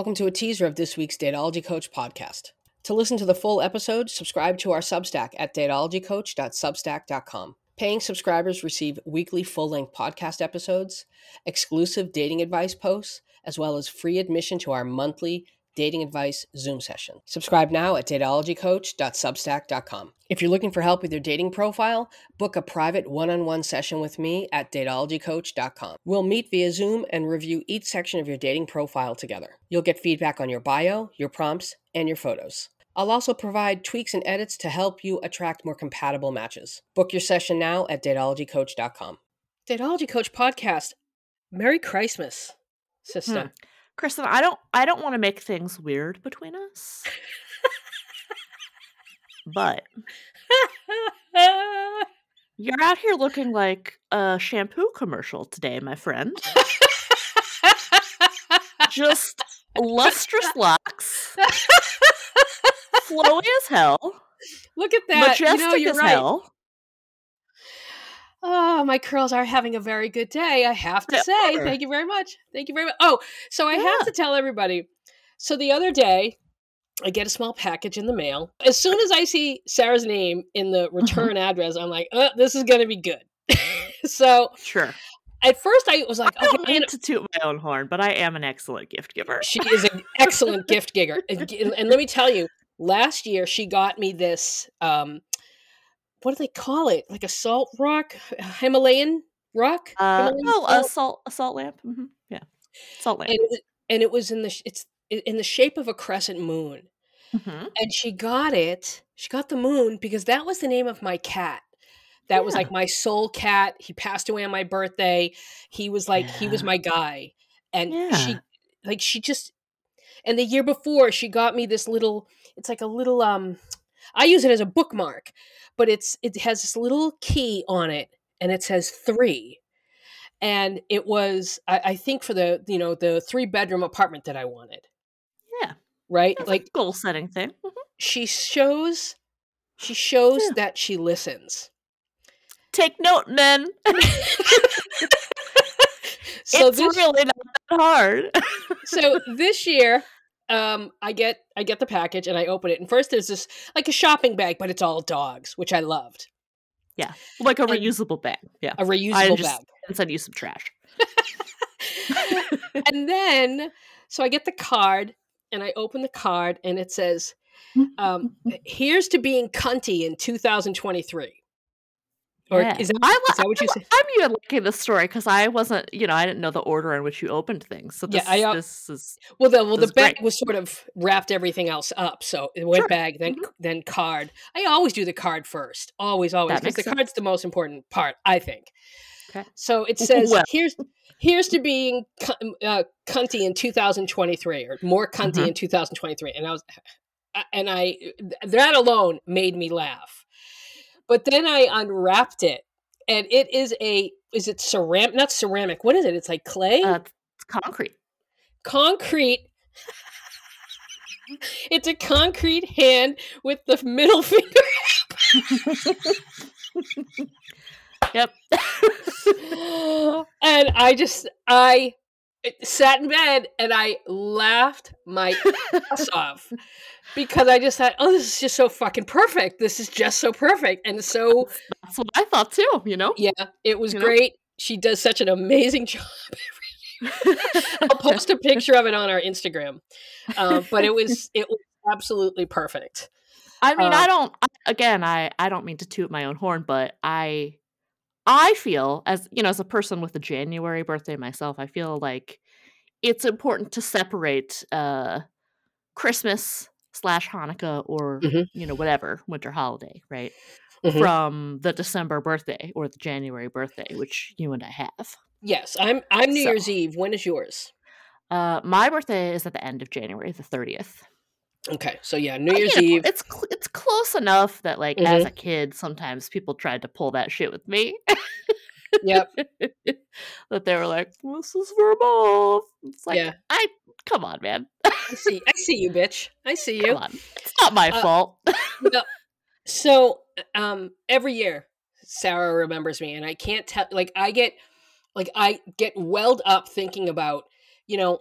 Welcome to a teaser of this week's Datology Coach podcast. To listen to the full episode, subscribe to our Substack at datologycoach.substack.com. Paying subscribers receive weekly full length podcast episodes, exclusive dating advice posts, as well as free admission to our monthly dating advice Zoom session. Subscribe now at datologycoach.substack.com. If you're looking for help with your dating profile, book a private one on one session with me at datologycoach.com. We'll meet via Zoom and review each section of your dating profile together. You'll get feedback on your bio, your prompts, and your photos. I'll also provide tweaks and edits to help you attract more compatible matches. Book your session now at datologycoach.com. Datology Coach Podcast. Merry Christmas, sister. Hmm. Kristen, I don't I don't want to make things weird between us. but you're out here looking like a shampoo commercial today, my friend. Just lustrous locks, flowy as hell, Look at that. majestic you know, you're as right. hell. Oh, my curls are having a very good day. I have to say, thank you very much. Thank you very much. Oh, so I Yeah. have to tell everybody. So the other day, I get a small package in the mail. As soon as I see Sarah's name in the return address, I'm like, oh, this is going to be good. so Sure. at first, I was like, I okay, don't I'm mean to toot my own horn, but I am an excellent gift giver. she is an excellent gift giver. And, and let me tell you, last year she got me this. Um, what do they call it? Like a salt rock, Himalayan rock. Uh, Himalayan oh, salt? a salt, a salt lamp. hmm Yeah, salt lamp. and it, was- and it was in the it's in the shape of a crescent moon. hmm And she got it. She got the moon because that was the name of my cat. That was like my soul cat. He passed away on my birthday. He was like he was my guy. And she like she just and the year before she got me this little it's like a little um I use it as a bookmark, but it's it has this little key on it and it says 3 and it was I, I think for the you know the three bedroom apartment that I wanted. Yeah. Right? That's like a goal setting thing. Mhm. she shows she shows Yeah. that she listens. Take note, men. So it's this really not that hard. so this year um I get I get the package and I open it and first there's this like a shopping bag but it's all dogs, which I loved. yeah, like a And- reusable bag. Yeah, A I reusable just bag. and send you some trash. and then so I get the card and I open the card and it says um here's to being cunty in 2023. Or Yeah. is that, I, is that what you I'm, said? I'm even liking this story because I wasn't, you know, I didn't know the order in which you opened things. So Yeah, this, I, uh, this is Well, the well, the bag great. was sort of wrapped everything else up. So it went Sure. bag, then Mhm. then card. I always do the card first, always, always, because the sense. card's the most important part, I think. Okay. So it says Well. here's here's to being uh, cunty in 2023 or more cunty Mhm. in 2023, and I was, and I that alone made me laugh. But then I unwrapped it, and it is a is it ceramic? Not ceramic. What is it? It's like clay uh, it's concrete. concrete. it's a concrete hand with the middle finger. Yep. and I just, I sat in bed and I laughed my ass off because I just thought, oh, this is just so fucking perfect. This is just so perfect. And so, That's what I thought too. You know. yeah, it was You know? great. She does such an amazing job. I'll post a picture of it on our Instagram. Uh, but it was, it was absolutely perfect. I mean, Uh, I don't. I, again, I I don't mean to toot my own horn, but I I feel as you know, as a person with a January birthday myself, I feel like it's important to separate uh Christmas slash Hanukkah or Mhm. you know whatever winter holiday, right, Mhm. from the December birthday or the January birthday, which you and I have. Yes, I'm. I'm New So- Year's Eve. When is yours? Uh, my birthday is at the end of January, the thirtieth. Okay, so yeah, New Uh, Year's you know, Eve. It's cl- it's close enough that like Mm-hmm. as a kid, sometimes people tried to pull that shit with me. Yep. that they were like, "This is for both." It's like, Yeah. I come on, man, I see. I see you, bitch. I see you. come on. It's not my Uh, fault. No. So, um, every year Sarah remembers me, and I can't tell. Like, I get, like, I get welled up thinking about. You know,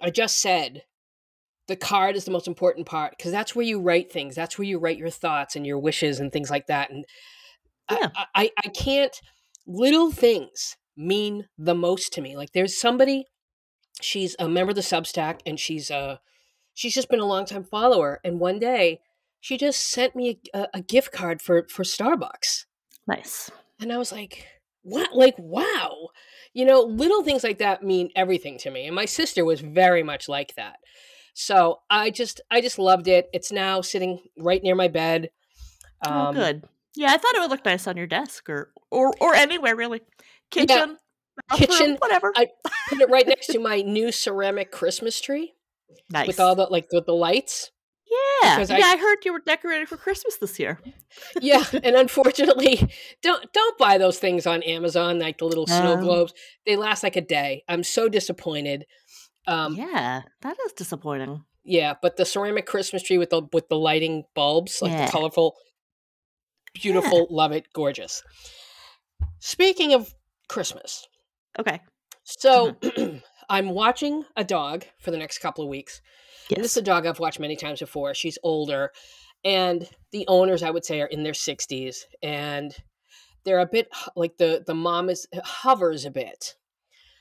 I just said the card is the most important part because that's where you write things. That's where you write your thoughts and your wishes and things like that. And Yeah. I, I, I can't. Little things mean the most to me. Like there's somebody. She's a member of the Substack, and she's a, she's just been a long time follower. And one day, she just sent me a, a gift card for for Starbucks. Nice. And I was like, what? Like, wow. You know, little things like that mean everything to me. And my sister was very much like that. So I just, I just loved it. It's now sitting right near my bed. oh, Um, good. Yeah, I thought it would look nice on your desk or or or anywhere really. Kitchen, bathroom, Kitchen, whatever. I put it right next to my new ceramic Christmas tree nice. with all the like with the lights. yeah, because yeah. I- I heard you were decorating for Christmas this year. Yeah, and unfortunately, don't don't buy those things on Amazon like the little snow globes. They last like a day. I'm so disappointed. Um, yeah, that is disappointing. Yeah, but the ceramic Christmas tree with the with the lighting bulbs, like Yeah. the colorful, beautiful, love it, gorgeous. Speaking of Christmas, Okay. so Mm-hmm. I'm watching a dog for the next couple of weeks. And this is a dog I've watched many times before. She's older, and the owners I would say are in their 60s, and they're a bit like the the mom is hovers a bit,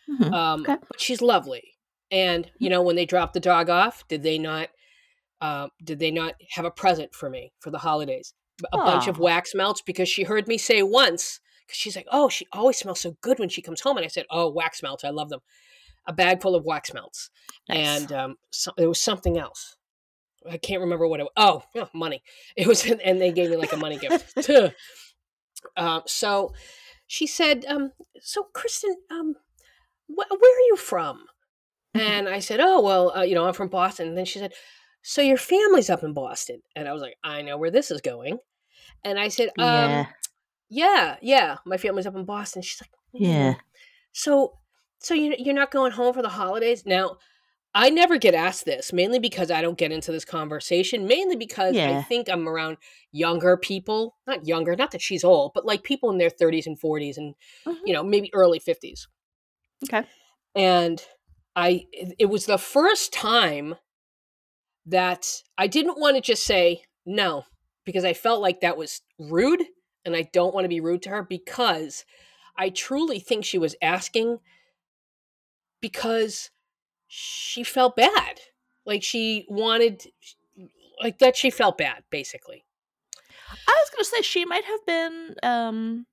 Mhm. um, Okay. but she's lovely. And you know, when they dropped the dog off, did they not? Uh, did they not have a present for me for the holidays? A bunch of wax melts because she heard me say once because she's like, "Oh, she always smells so good when she comes home." And I said, "Oh, wax melts, I love them." A bag full of wax melts, Nice. and um, so, it was something else. I can't remember what it was. Oh, yeah, money. It was, and they gave me like a money gift. Um, so she said, um, "So, Kristen, um, wh- where are you from?" And I said, "Oh, well, uh, you know, I'm from Boston." And then she said, "So your family's up in Boston?" And I was like, "I know where this is going." And I said, um, yeah. yeah, yeah, my family's up in Boston." She's like, Yeah. So, so you you're not going home for the holidays now? I never get asked this, mainly because I don't get into this conversation. Mainly because I think I'm around younger people, not younger, not that she's old, but like people in their 30s and 40s, and Mhm. you know maybe early 50s. Okay. And I, it was the first time that I didn't want to just say no because I felt like that was rude, and I don't want to be rude to her because I truly think she was asking because she felt bad. Like she wanted, like that she felt bad, basically. I was gonna say she might have been um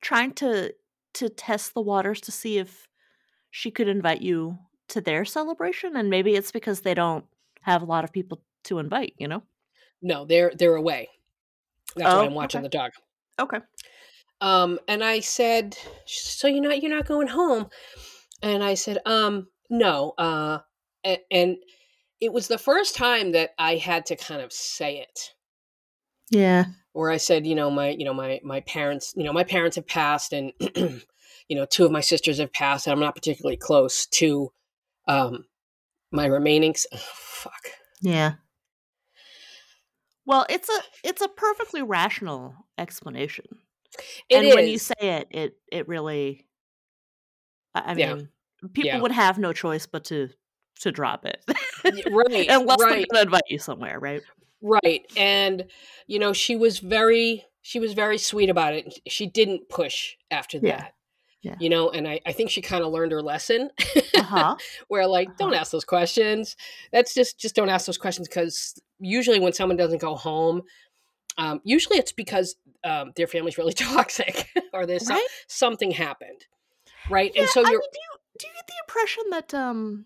trying to to test the waters to see if she could invite you to their celebration, and maybe it's because they don't have a lot of people to invite. You know. No, they're they're away. That's Oh, why I'm watching okay. the dog. Okay. Um, and I said, "So you're not you're not going home?" And I said, "Um, no." Uh, and, and it was the first time that I had to kind of say it. Yeah. where I said, you know, my, you know, my, my parents, you know, my parents have passed and, you know, two of my sisters have passed and I'm not particularly close to, um, my remaining, oh, fuck. Yeah. Well, it's a it's a perfectly rational explanation, It and is. when you say it, it it really. I I Yeah. mean, people Yeah. would have no choice but to to drop it, right, unless they're right. going to invite you somewhere, right? right. And, you know, she was very, she was very sweet about it. She didn't push after Yeah. that. Yeah. You know, and I, I think she kind of learned her lesson. Uh huh. where like don't Uh-huh. ask those questions that's just just don't ask those questions because usually when someone doesn't go home um, usually it's because um, their family's really toxic or there's some- something happened right Yeah, and so you're mean, do you do you get the impression that um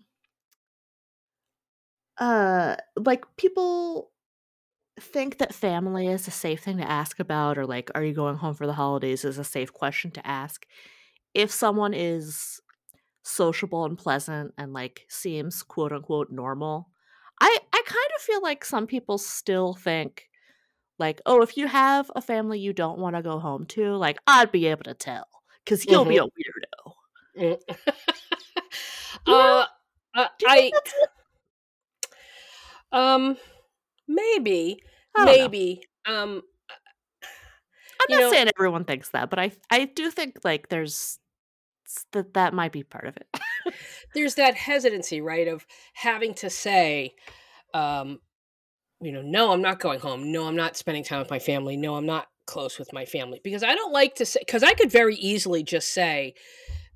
uh like people think that family is a safe thing to ask about or like are you going home for the holidays is a safe question to ask if someone is sociable and pleasant and like seems quote unquote normal i i kind of feel like some people still think like oh if you have a family you don't want to go home to like i'd be able to tell because you'll be a weirdo Mm. Uh, uh, i think that's it? um maybe don't know. maybe um I'm not know- saying everyone thinks that, but I I do think like there's that that might be part of it. there's that hesitancy right of having to say um, you know, no, I'm not going home. No, I'm not spending time with my family. No, I'm not close with my family because I don't like to say because I could very easily just say,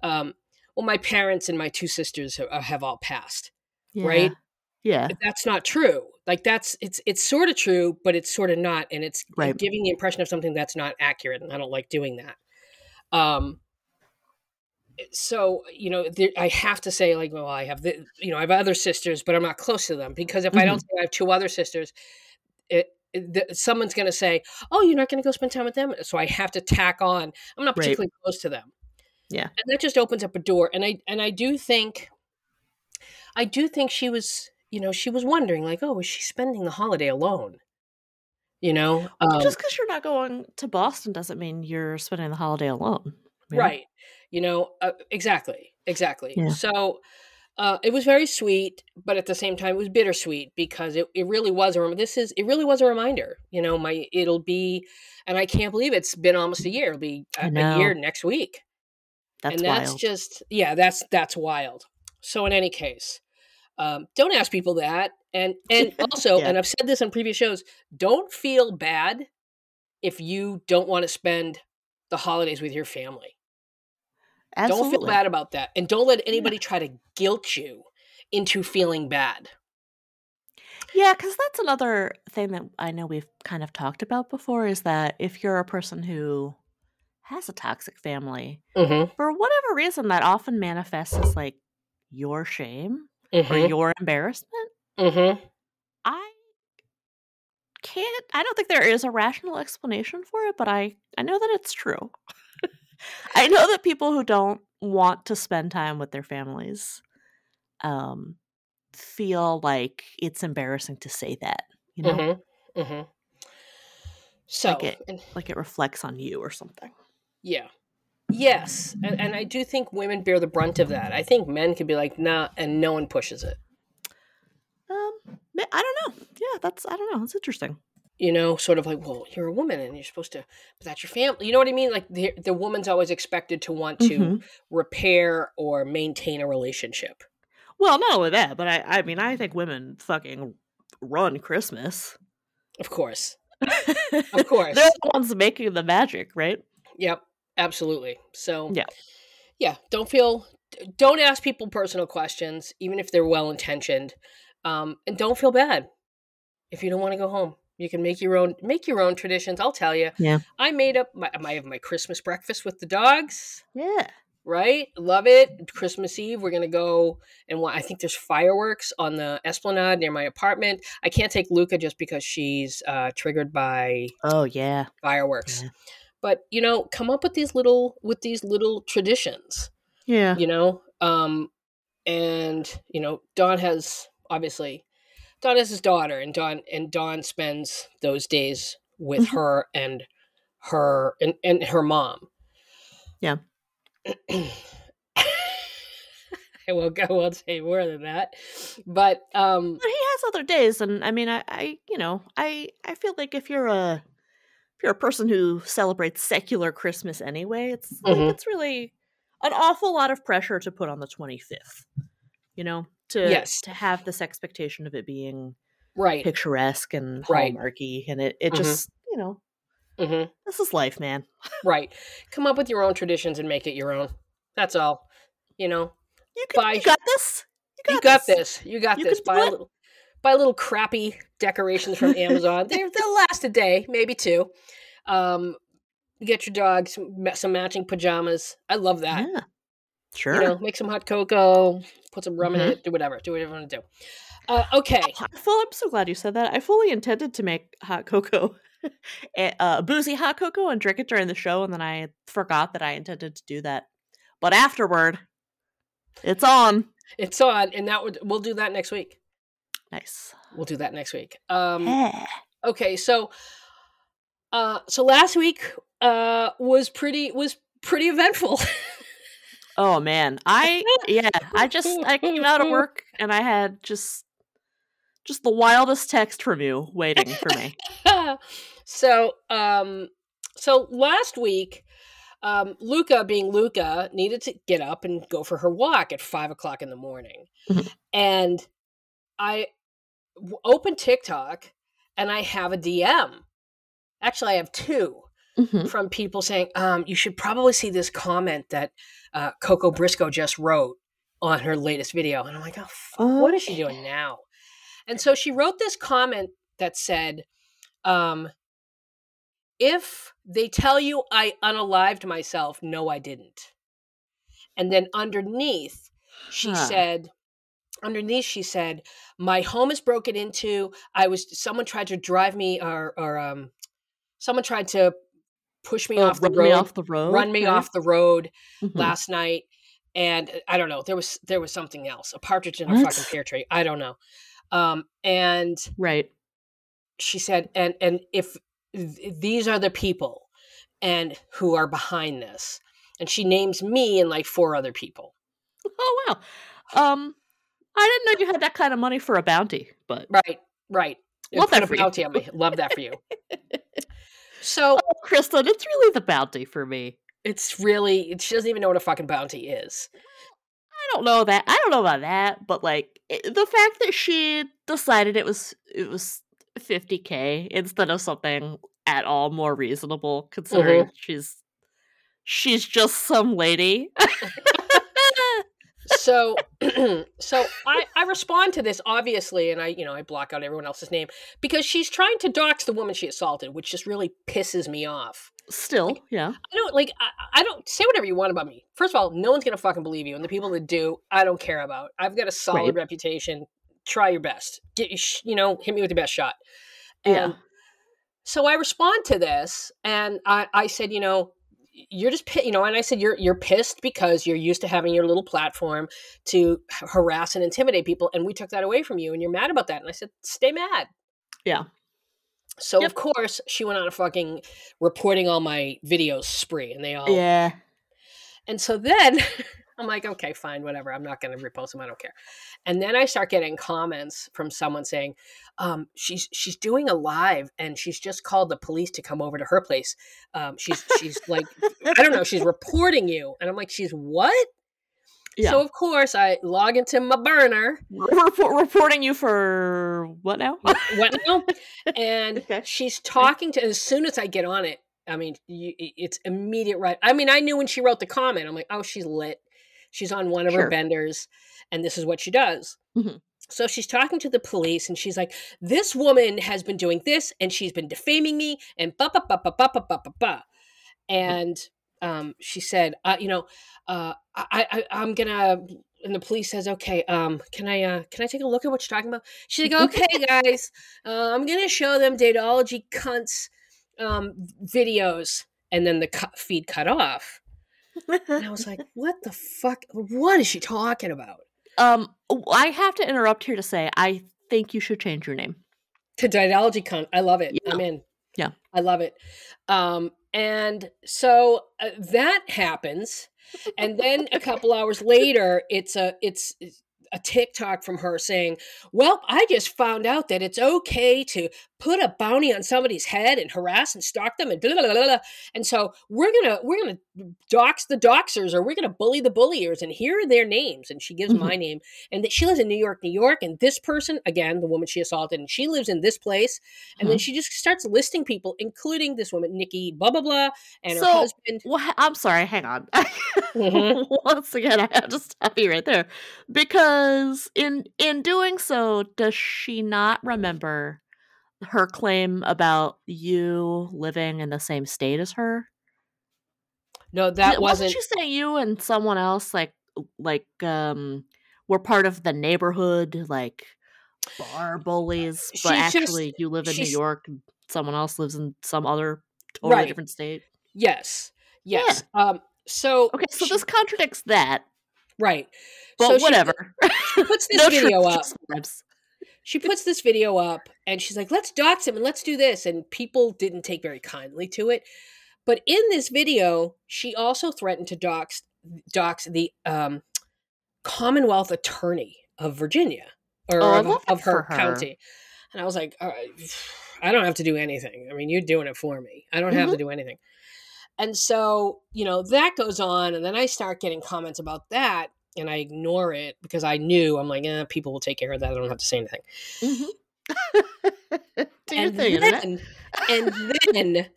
um, well, my parents and my two sisters have, uh, have all passed, Yeah. right? Yeah. But that's not true. Like that's it's it's sort of true, but it's sort of not, and it's Right. giving the impression of something that's not accurate, and I don't like doing that. Um. So you know, there, I have to say, like, well, I have the, you know, I have other sisters, but I'm not close to them because if I don't Mhm. say I have two other sisters, it, it the, someone's going to say, "Oh, you're not going to go spend time with them," so I have to tack on. I'm not Right. particularly close to them. Yeah. and that just opens up a door, and I and I do think, I do think she was, you know, she was wondering, like, oh, is she spending the holiday alone? You know, Well, um, just because you're not going to Boston doesn't mean you're spending the holiday alone. you know? right you know uh, exactly exactly Yeah. so uh, it was very sweet but at the same time it was bittersweet because it, it really was a rem- this is it really was a reminder you know my it'll be and i can't believe it's been almost a year it'll be a year next week That's and that's wild. just yeah that's that's wild so in any case um, don't ask people that and and also Yeah. and i've said this on previous shows don't feel bad if you don't want to spend the holidays with your family Absolutely. don't feel bad about that. And don't let anybody try to guilt you into feeling bad. Yeah, because that's another thing that I know we've kind of talked about before is that if you're a person who has a toxic family, Mm-hmm. for whatever reason, that often manifests as like your shame or Mm-hmm. your embarrassment. Mm-hmm. I can't, I don't think there is a rational explanation for it, but I, I know that it's true. I know that people who don't want to spend time with their families um, feel like it's embarrassing to say that, you know? Mm-hmm. Mm-hmm. So, it- and- like it reflects on you or something. yeah. Yes. And, and I do think women bear the brunt of that. I think men can be like, nah, and no one pushes it. Um, I don't know. Yeah, that's I don't know. It's interesting. You know, sort of like, well, you're a woman and you're supposed to, but that's your family. You know what I mean? Like the, the woman's always expected to want to Mhm. repair or maintain a relationship. Well, not only that, but I I mean I think women fucking run Christmas. Of course. Of course. They're the ones making the magic, right? Yep, absolutely. So Yeah. yeah. Don't feel, don't ask people personal questions, even if they're well intentioned, um, and don't feel bad if you don't want to go home. You can make your own make your own traditions. I'll tell you. Yeah. I made up my I have my Christmas breakfast with the dogs. Yeah. Right, love it. Christmas Eve, we're gonna go and wa- I think there's fireworks on the Esplanade near my apartment. I can't take Luca just because she's uh, triggered by Oh yeah. fireworks Yeah. but you know come up with these little with these little traditions Yeah. you know um and you know don has obviously don has his daughter and don and don spends those days with Mhm. her and her and, and her mom Yeah. i won't go I won't say more than that but um But he has other days, and I mean, I, I, you know, I, I feel like if you're a, if you're a person who celebrates secular Christmas anyway, it's Mhm. like it's really an awful lot of pressure to put on the 25th. You know, to Yes. to have this expectation of it being right picturesque and Right. hallmarky, and it it Mhm. just, you know, hmm this is life, man. right come up with your own traditions and make it your own that's all you know You can, Bye. you got this. You got, you got this. You got You this. Buy a little, buy little crappy decorations from Amazon. they they'll last a day, maybe two. Um, get your dog some, some matching pajamas. I love that. Yeah, sure. You know, make some hot cocoa, put some rum in Mhm. it, do whatever, do whatever you want to do. Uh, okay, full, I'm so glad you said that. I fully intended to make hot cocoa, eh, uh, boozy hot cocoa, and drink it during the show, and then I forgot that I intended to do that. But afterward, it's on. it's on, and that would we'll do that next week. Nice. We'll do that next week. Um, Yeah. okay, so, uh, so last week uh was pretty was pretty eventful. Oh man, I yeah, I just I came out of work and I had just just the wildest text from you waiting for me. so um so last week um luca being luca needed to get up and go for her walk at five o'clock in the morning Mhm. and i w- open TikTok and I have a DM. Actually, I have two Mhm. from people saying, um, you should probably see this comment that uh, Coco Briscoe just wrote on her latest video. And I'm like, oh, fuck, what is she doing now? And so she wrote this comment that said, um, if they tell you I unalived myself, no, I didn't. And then underneath, she Huh. said, underneath, she said, my home is broken into. I was, someone tried to drive me or, or, um, someone tried to push me Oh, off the run road, me off the road. run me okay. off the road Mhm. last night. And uh, I don't know, there was, there was something else, a partridge in a fucking pear tree. I don't know. Um, and Right. she said and and if th- these are the people and who are behind this and she names me and like four other people Oh wow. Um, I didn't know you had that kind of money for a bounty, but right right Love that for you. bounty on me love that for you so Kristen, it's really the bounty for me. it's really she doesn't even know what a fucking bounty is I don't know that. I don't know about that, but like it, the fact that she decided it was it was 50k instead of something at all more reasonable, considering mm-hmm. she's she's just some lady. so so I, I respond to this obviously and i you know i block out everyone else's name because she's trying to dox the woman she assaulted which just really pisses me off Still, yeah. I don't like. I, I don't say whatever you want about me. First of all, no one's gonna fucking believe you, and the people that do, I don't care about. I've got a solid Right. reputation. Try your best. Get you know, hit me with your best shot. And Yeah. so I respond to this, and I, I said, you know, you're just you know, and I said you're you're pissed because you're used to having your little platform to harass and intimidate people, and we took that away from you, and you're mad about that. And I said, stay mad. Yeah. So Yep. of course she went on a fucking reporting all my videos spree, and they all Yeah. and so then I'm like, okay, fine, whatever. I'm not going to repost them. I don't care. And then I start getting comments from someone saying, um, she's she's doing a live and she's just called the police to come over to her place. Um, she's she's like, I don't know, she's reporting you. And I'm like, she's what? Yeah. So of course I log into my burner. Report, reporting you for what now? What now? And Okay. she's talking to. As soon as I get on it, I mean, you, it's immediate right. I mean, I knew when she wrote the comment. I'm like, oh, she's lit. She's on one of her benders, and this is what she does. Mhm. So she's talking to the police, and she's like, "This woman has been doing this, and she's been defaming me, and ba ba ba ba ba ba ba ba ba." And um, she said, uh, "You know, uh, I, I I'm gonna." And the police says, "Okay, um, can I uh, can I take a look at what you're talking about?" She's like, "Okay, guys, uh, I'm gonna show them datology cunts um, videos." And then the cut, feed cut off, and I was like, "What the fuck? What is she talking about?" um, I have to interrupt here to say I think you should change your name. To datology cunt, I love it. Yeah. I'm in. Yeah. I love it. Um, and so uh, that happens, and then a couple hours later, it's a it's a TikTok from her saying, "Well, I just found out that it's okay to put a bounty on somebody's head and harass and stalk them and blah, blah, blah, blah, and so we're gonna we're gonna dox the doxers or we're gonna bully the bulliers and here are their names and she gives Mhm. my name and that she lives in New York, New York, and this person again, the woman she assaulted, and she lives in this place, and then Mhm. she just starts listing people, including this woman Nikki, blah blah blah, and her husband. Well, I'm sorry. Hang on. Mhm. Once again, I have to stop you right there because in in doing so, does she not remember her claim about you living in the same state as her? No, that wasn't. she saying you and someone else like like um were part of the neighborhood like bar bullies, but She's just- actually you live in New York and someone else lives in some other totally Right. different state. Yes, yes. Um. So Okay, so she- this contradicts that, right. but So whatever. She puts this no video up. She puts this video up, and she's like, "Let's dox him and let's do this." And people didn't take very kindly to it. But in this video, she also threatened to dox dox the um, Commonwealth Attorney of Virginia or Oh, of, of her, her. county. And I was like, All right, I don't have to do anything. I mean, you're doing it for me. I don't have Mm-hmm. to do anything. And so, you know, that goes on. And then I start getting comments about that. And I ignore it because I knew I'm like, eh, people will take care of that. I don't have to say anything. Mhm. Do your and thing, then, and then,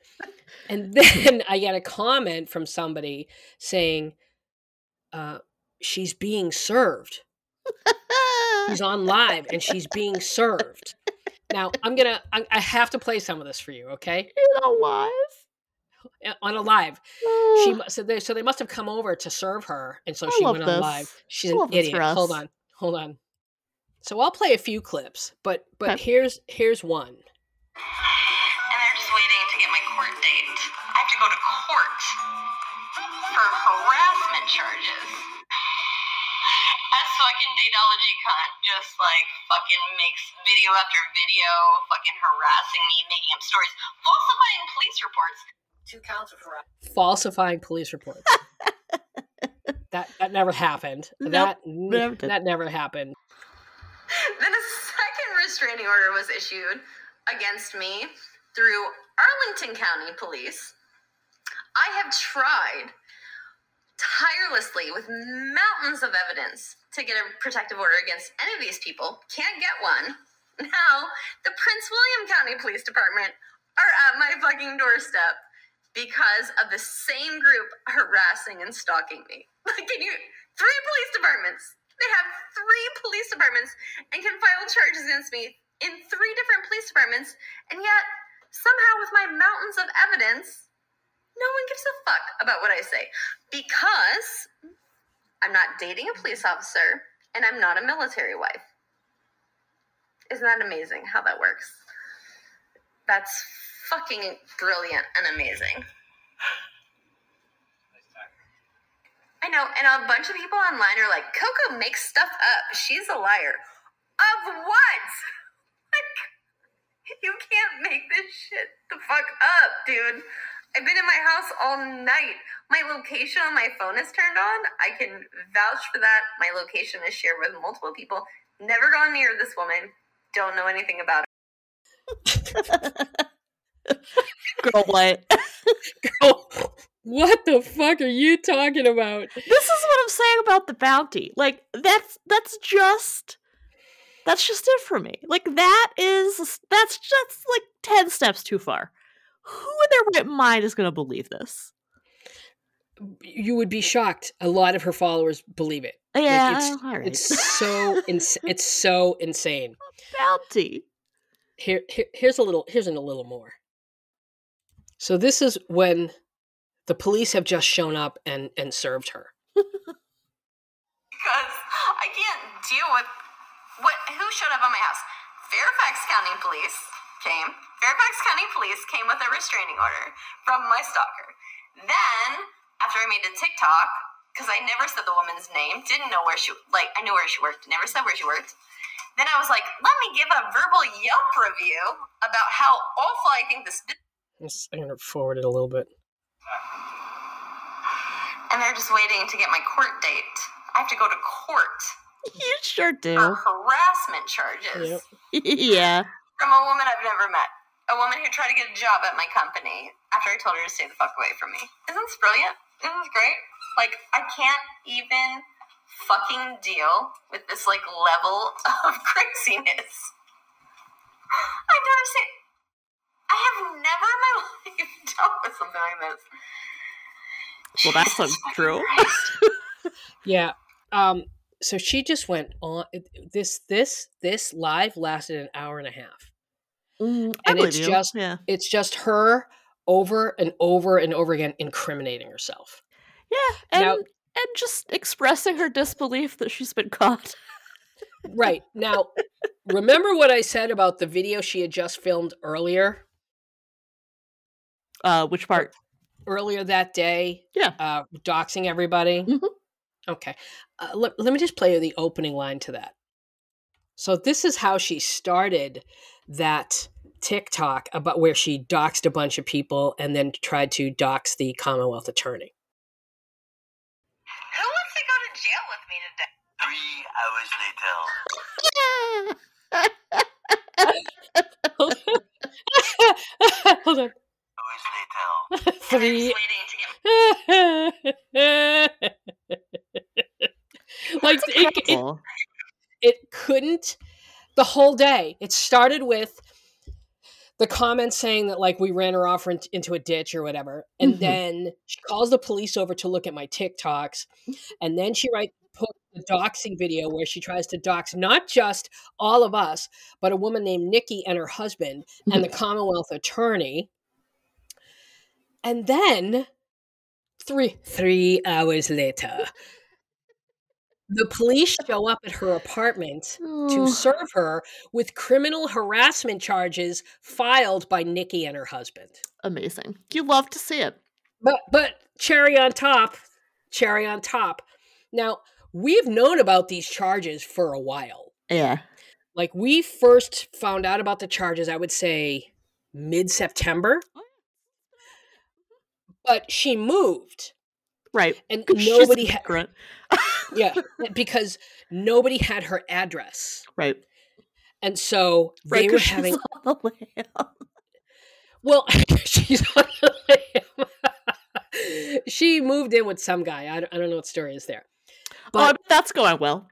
and then I get a comment from somebody saying, uh, "She's being served. She's on live, and she's being served." Now I'm gonna, I, I have to play some of this for you, okay? you know live. Uh, On a live, she Oh, mu- so they so they must have come over to serve her, and so I she love went on this. live. She's I an this idiot. for us. Hold on, hold on. So I'll play a few clips, but but Okay. here's here's one. and they're just waiting to get my court date. I have to go to court for harassment charges. As fucking datology cunt just like fucking makes video after video, fucking harassing me, making up stories, falsifying police reports. Two counts of harassment. falsifying police reports. that that never happened. Nope, that never that never happened. Then a second restraining order was issued against me through Arlington County Police. I have tried tirelessly with mountains of evidence to get a protective order against any of these people. Can't get one. Now, the Prince William County Police Department are at my fucking doorstep because of the same group harassing and stalking me. Like, can you? Three police departments. They have three police departments and can file charges against me in three different police departments, and yet somehow, with my mountains of evidence, no one gives a fuck about what I say because I'm not dating a police officer and I'm not a military wife. Isn't that amazing how that works? That's fucking brilliant and amazing. I know, and a bunch of people online are like, Coco makes stuff up. She's a liar. Of what? Like, you can't make this shit the fuck up, dude. I've been in my house all night. My location on my phone is turned on. I can vouch for that. My location is shared with multiple people. Never gone near this woman. Don't know anything about her. Girl, what? Girl, what the fuck are you talking about? this is what I'm saying about the bounty. Like that's that's just that's just it for me. Like that is that's just like ten steps too far. Who in their right mind is going to believe this? You would be shocked. A lot of her followers believe it. Yeah, it's, all right. it's so ins- it's so insane. bounty. Here, here here's a little here's a little more. So this is when the police have just shown up and and served her. because I can't deal with what who showed up at my house. Fairfax County Police came. Fairfax County Police came with a restraining order from my stalker. Then, after I made a TikTok, because I never said the woman's name, didn't know where she like I knew where she worked, never said where she worked. Then I was like, let me give a verbal Yelp review about how awful I think this business Let's- I'm gonna forward it a little bit. and they're just waiting to get my court date. I have to go to court You sure do. for harassment charges. Yep. yeah. from a woman I've never met. A woman who tried to get a job at my company after I told her to stay the fuck away from me. Isn't this brilliant? Isn't this great? Like, I can't even fucking deal with this, like, level of craziness. I've never seen. I have never in my life dealt with something like this. Well, that's Jesus untrue. Yeah. Um. So she just went on. This this this live lasted an hour and a half. Mm, I And believe it's you. just- yeah. It's just her over and over and over again incriminating herself. Yeah, and Now- and just expressing her disbelief that she's been caught. Right now, remember what I said about the video she had just filmed earlier? Uh, which part? Earlier that day, Yeah. uh, doxing everybody. Mhm. Okay, uh, let, let me just play you the opening line to that. So this is how she started that TikTok about where she doxed a bunch of people and then tried to dox the Commonwealth attorney. Who wants to go to jail with me today? Three hours later. Hold on. Hours later. And they're Three just waiting to get like it, it, it couldn't the whole day. It started with the comments saying that like we ran her off in- into a ditch or whatever, and Mhm. then she calls the police over to look at my TikToks, and then she writes put the doxing video where she tries to dox not just all of us, but a woman named Nikki and her husband and the Commonwealth attorney. And then three three hours later, the police show up at her apartment to Oh, serve her with criminal harassment charges filed by Nikki and her husband. amazing. You love to see it. But but cherry on top, cherry on top. Now, we've known about these charges for a while. Yeah. Like we first found out about the charges, I would say mid-September. Oh, But she moved Right. And nobody had Yeah, because nobody had her address. Right. And so Right. they were having on the lam. Well, she's on the lam. she moved in with some guy. I don't, I don't know what story is there. oh, But bet that's going well.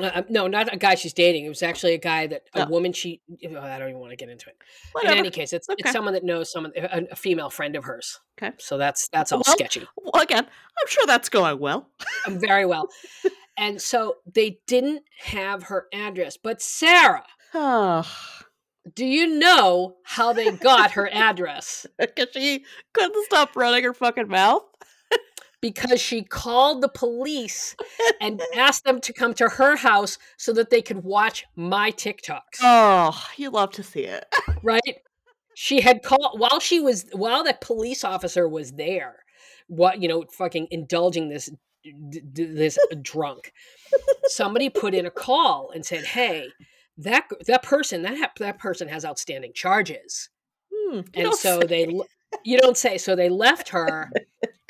Uh, uh, no, not a guy she's dating. It was actually a guy that a Oh. woman she. oh, I don't even want to get into it. Whatever. In any case, it's Okay. it's someone that knows someone, a, a female friend of hers. Okay. So that's that's all Well- sketchy. Well, again, I'm sure that's going well. Um, very well. and so they didn't have her address. But Sarah, Oh, do you know how they got her address? because she couldn't stop running her fucking mouth. Because she called the police and asked them to come to her house so that they could watch my TikToks. Oh, you love to see it. Right? She had called while she was while that police officer was there. What you know, fucking indulging this d- d- this drunk. Somebody put in a call and said, "Hey, that that person that ha- that person has outstanding charges." Hmm, and so say. they you don't say so they left her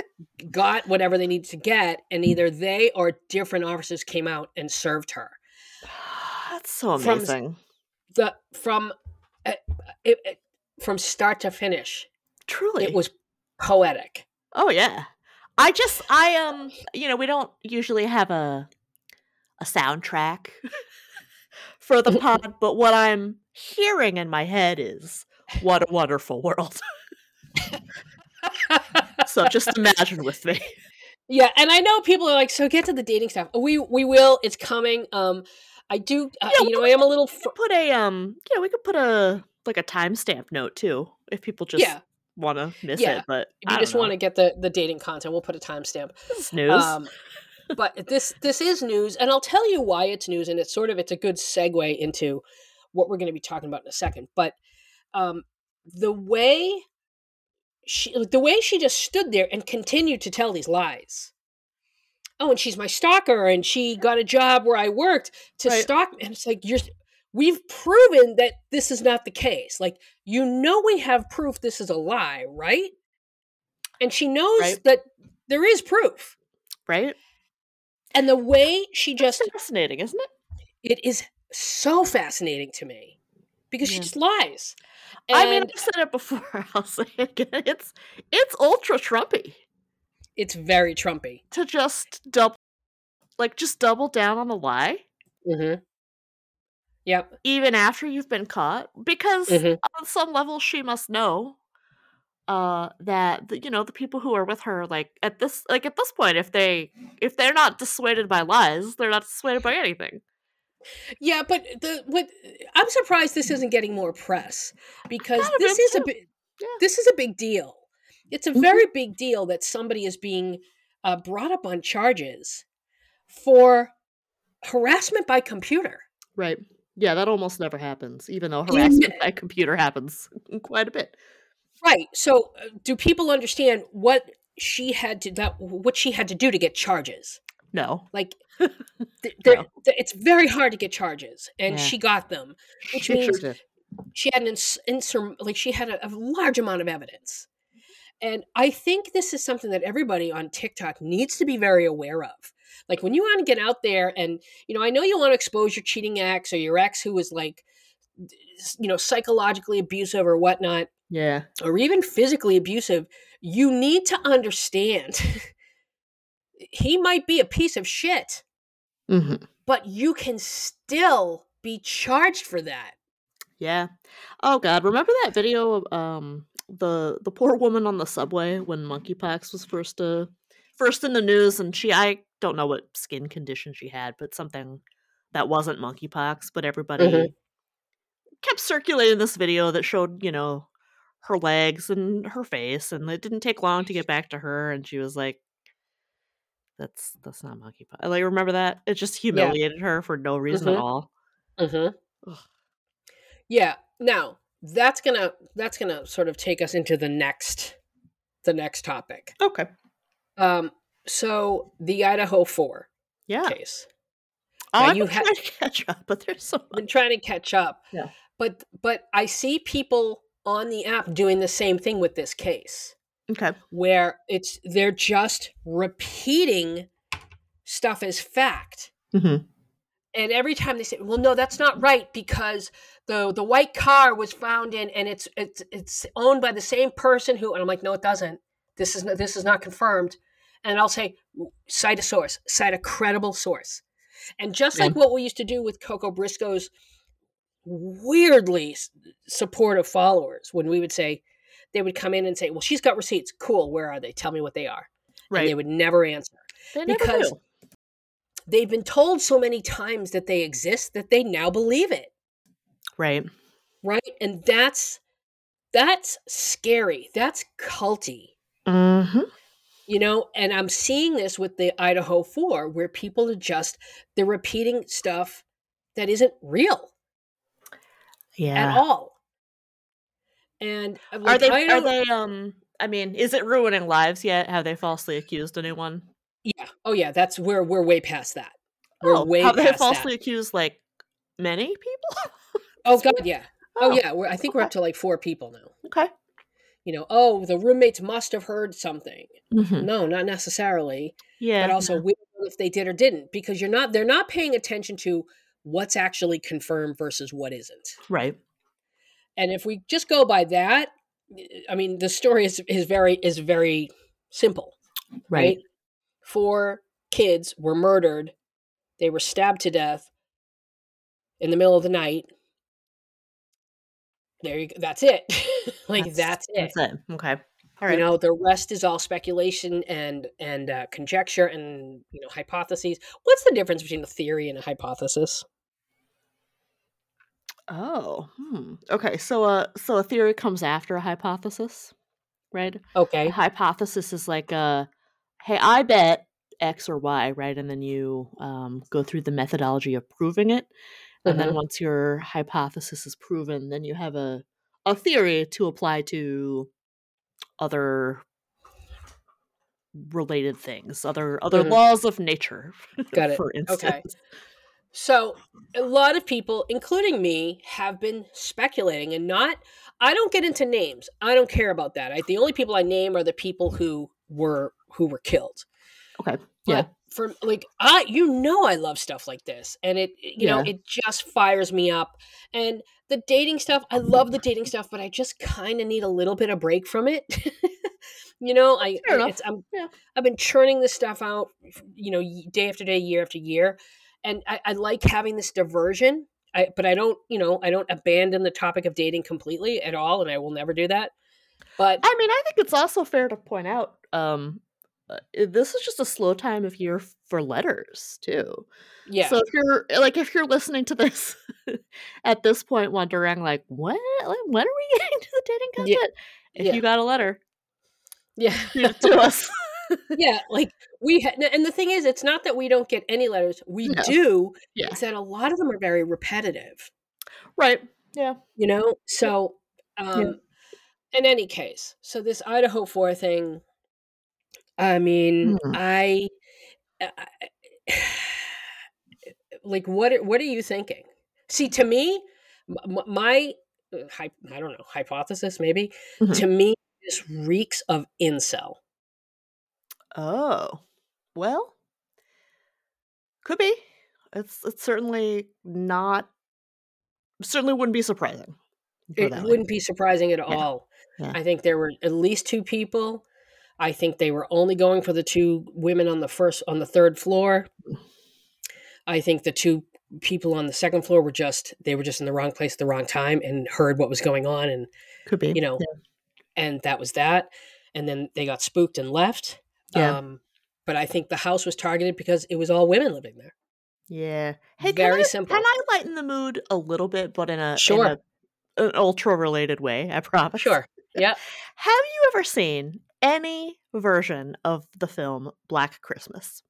got whatever they needed to get and either they or different officers came out and served her That's so From- amazing. the from uh, it, it- from start to finish Truly. it was poetic Oh yeah. I just I um you know, we don't usually have a a soundtrack for the pod, but what I'm hearing in my head is what a wonderful world. so just imagine with me. yeah and i know people are like so get to the dating stuff we we will it's coming um i do uh, Yeah, you know i am a little fr- Put a um yeah, we could put a like a timestamp note too if people just yeah want to miss Yeah, it, but if you just want to get the the dating content we'll put a timestamp snooze. Um, but this this is news, and I'll tell you why it's news, and it's sort of it's a good segue into what we're going to be talking about in a second. But um, the way she the way she just stood there and continued to tell these lies. Oh, and she's my stalker, and she got a job where I worked to Right. stalk. me. And it's like you're. We've proven that this is not the case. Like you know, we have proof this is a lie, right? And she knows Right. that there is proof. right? And the way she just That's fascinating, isn't it? it is so fascinating to me because she just lies. I mean, I've said it before. I'll say it again. It's it's ultra Trumpy it's very Trumpy. to just double, like just double down on the lie, Mm-hmm. Yep. even after you've been caught, because Mhm. on some level she must know, uh, that the, you know the people who are with her, like at this, like at this point, if they if they're not dissuaded by lies, they're not dissuaded by anything. Yeah, but the what I'm surprised this isn't getting more press because this is a too. big Yeah. this is a big deal. It's a Mhm. very big deal that somebody is being uh, brought up on charges for harassment by computer. Right. Yeah, that almost never happens, even though harassment by computer happens quite a bit. Right. So, uh, do people understand what she had to that what she had to do to get charges? No. Like, th- there- No. th- it's very hard to get charges, and Yeah. she got them. Which She means did. she had an ins- insur- like she had a, a large amount of evidence, and I think this is something that everybody on TikTok needs to be very aware of. Like when you want to get out there, and you know, I know you want to expose your cheating ex or your ex who was like, you know, psychologically abusive or whatnot, Yeah. or even physically abusive. You need to understand. he might be a piece of shit hmm but you can still be charged for that. Yeah. Oh god, remember that video of um the the poor woman on the subway when monkeypox was first uh first in the news and she I don't know what skin condition she had, but something that wasn't monkeypox, but everybody Mhm. kept circulating this video that showed, you know, her legs and her face and it didn't take long to get back to her and she was like that's that's not monkey monkeypox. Like remember that? It just humiliated her for no reason Mhm. at all. Mm-hmm. Yeah. Now that's gonna that's gonna sort of take us into the next the next topic. Okay. Um. So the Idaho Four Yeah. case. Oh, Now I've you been ha- trying to catch up, but there's so I've been trying to catch up. Yeah. But but I see people on the app doing the same thing with this case. Okay. where it's they're just repeating stuff as fact. Mm-hmm. and every time they say well no that's not right because the the white car was found in and it's it's it's owned by the same person who and i'm like no it doesn't. This is not, this is not confirmed. And i'll say cite a source. Cite a credible source. And just like what we used to do with coco briscoe's weirdly supportive followers when we would say they would come in and say well she's got receipts cool where are they tell me what they are and Right. they would never answer They never because do. they've been told so many times that they exist that they now believe it Right. right and that's that's scary that's culty Mm-hmm. you know and i'm seeing this with the idaho 4 where people are just they're repeating stuff that isn't real Yeah. at all and uh, Are they? I Are they? Um. I mean, is it ruining lives yet? Have they falsely accused anyone? yeah oh yeah that's where we're way past that we're oh, way have they falsely that accused like many people? oh god yeah oh, Oh, yeah we're, i think we're up to like four people now Okay. you know oh the roommates must have heard something Mm-hmm. no not necessarily Yeah. but also we don't know if they did or didn't because you're not they're not paying attention to what's actually confirmed versus what isn't right. And if we just go by that i mean the story is is very is very simple right, Right. four kids were murdered they were stabbed to death in the middle of the night there you go that's it like that's, it That's it. Okay. All right. you know the rest is all speculation and and uh, conjecture and you know hypotheses what's the difference between a theory and a hypothesis oh. Hmm. Okay. So, uh, so a theory comes after a hypothesis, right? A okay hypothesis is like a, hey, I bet X or Y, right? And then you um, go through the methodology of proving it. And then Mhm. once your hypothesis is proven, then you have a, a theory to apply to other related things, other other Mhm. laws of nature. Got it. For instance. Okay. So a lot of people including me have been speculating and not i don't get into names. I don't care about that. I, the only people i name are the people who were who were killed. Okay. but Yeah. for like i you know i love stuff like this and it you know it just fires me up. And the dating stuff i love the dating stuff but i just kind of need a little bit of break from it. You know i, I i'm Yeah. i've been churning this stuff out you know day after day year after year and i, I like having this diversion I, but i don't you know i don't abandon the topic of dating completely at all and i will never do that but I mean, I think it's also fair to point out um, uh, this is just a slow time of year for letters too. yeah So if you're like if you're listening to this at this point, wondering like, what? Like, when are we getting to the dating Yeah. If Yeah. you got a letter, yeah to us. yeah like we ha- and the thing is it's not that we don't get any letters we No. do Yeah. it's that a lot of them are very repetitive right? Yeah. you know so um in any case so this idaho 4 thing i mean Hmm. i, I like what are, what are you thinking see to me my uh, i don't know hypothesis maybe Mhm. to me this reeks of incel Oh, well, could be. It's it's certainly not. Certainly wouldn't be surprising. it it that way. wouldn't be surprising at Yeah. all Yeah. i think there were at least two people i think they were only going for the two women on the first on the third floor i think the two people on the second floor were just they were just in the wrong place at the wrong time and heard what was going on and Could be. you know Yeah. and that was that and then they got spooked and left Yeah. um but i think the house was targeted because it was all women living there Yeah. Hey, Very can I, simple. Can I lighten the mood a little bit, but in a Sure. in a, an ultra related way? I promise. sure yeah Have you ever seen any version of the film Black Christmas?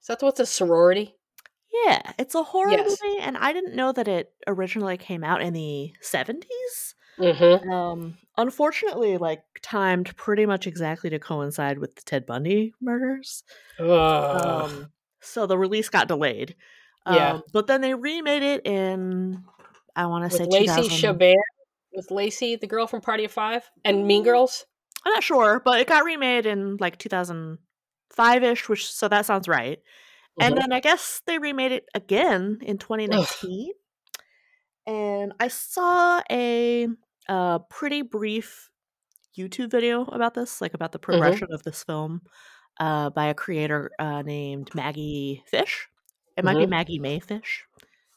is that what's a sorority Yeah, it's a horror Yes. movie, and I didn't know that it originally came out in the seventies. Mm-hmm. Um, unfortunately, like timed pretty much exactly to coincide with the Ted Bundy murders. Um, so the release got delayed. Yeah. Um, but then they remade it in, I want to say lacey 2000 chabert with lacey the girl from party of five and mean girls I'm not sure, but it got remade in like 2005 ish, which so that sounds right. And Mhm. then I guess they remade it again in 2019. And I saw a uh, pretty brief YouTube video about this, like about the progression of this film uh, by a creator uh, named Maggie Fish. It might be Mhm. Maggie Mae Fish.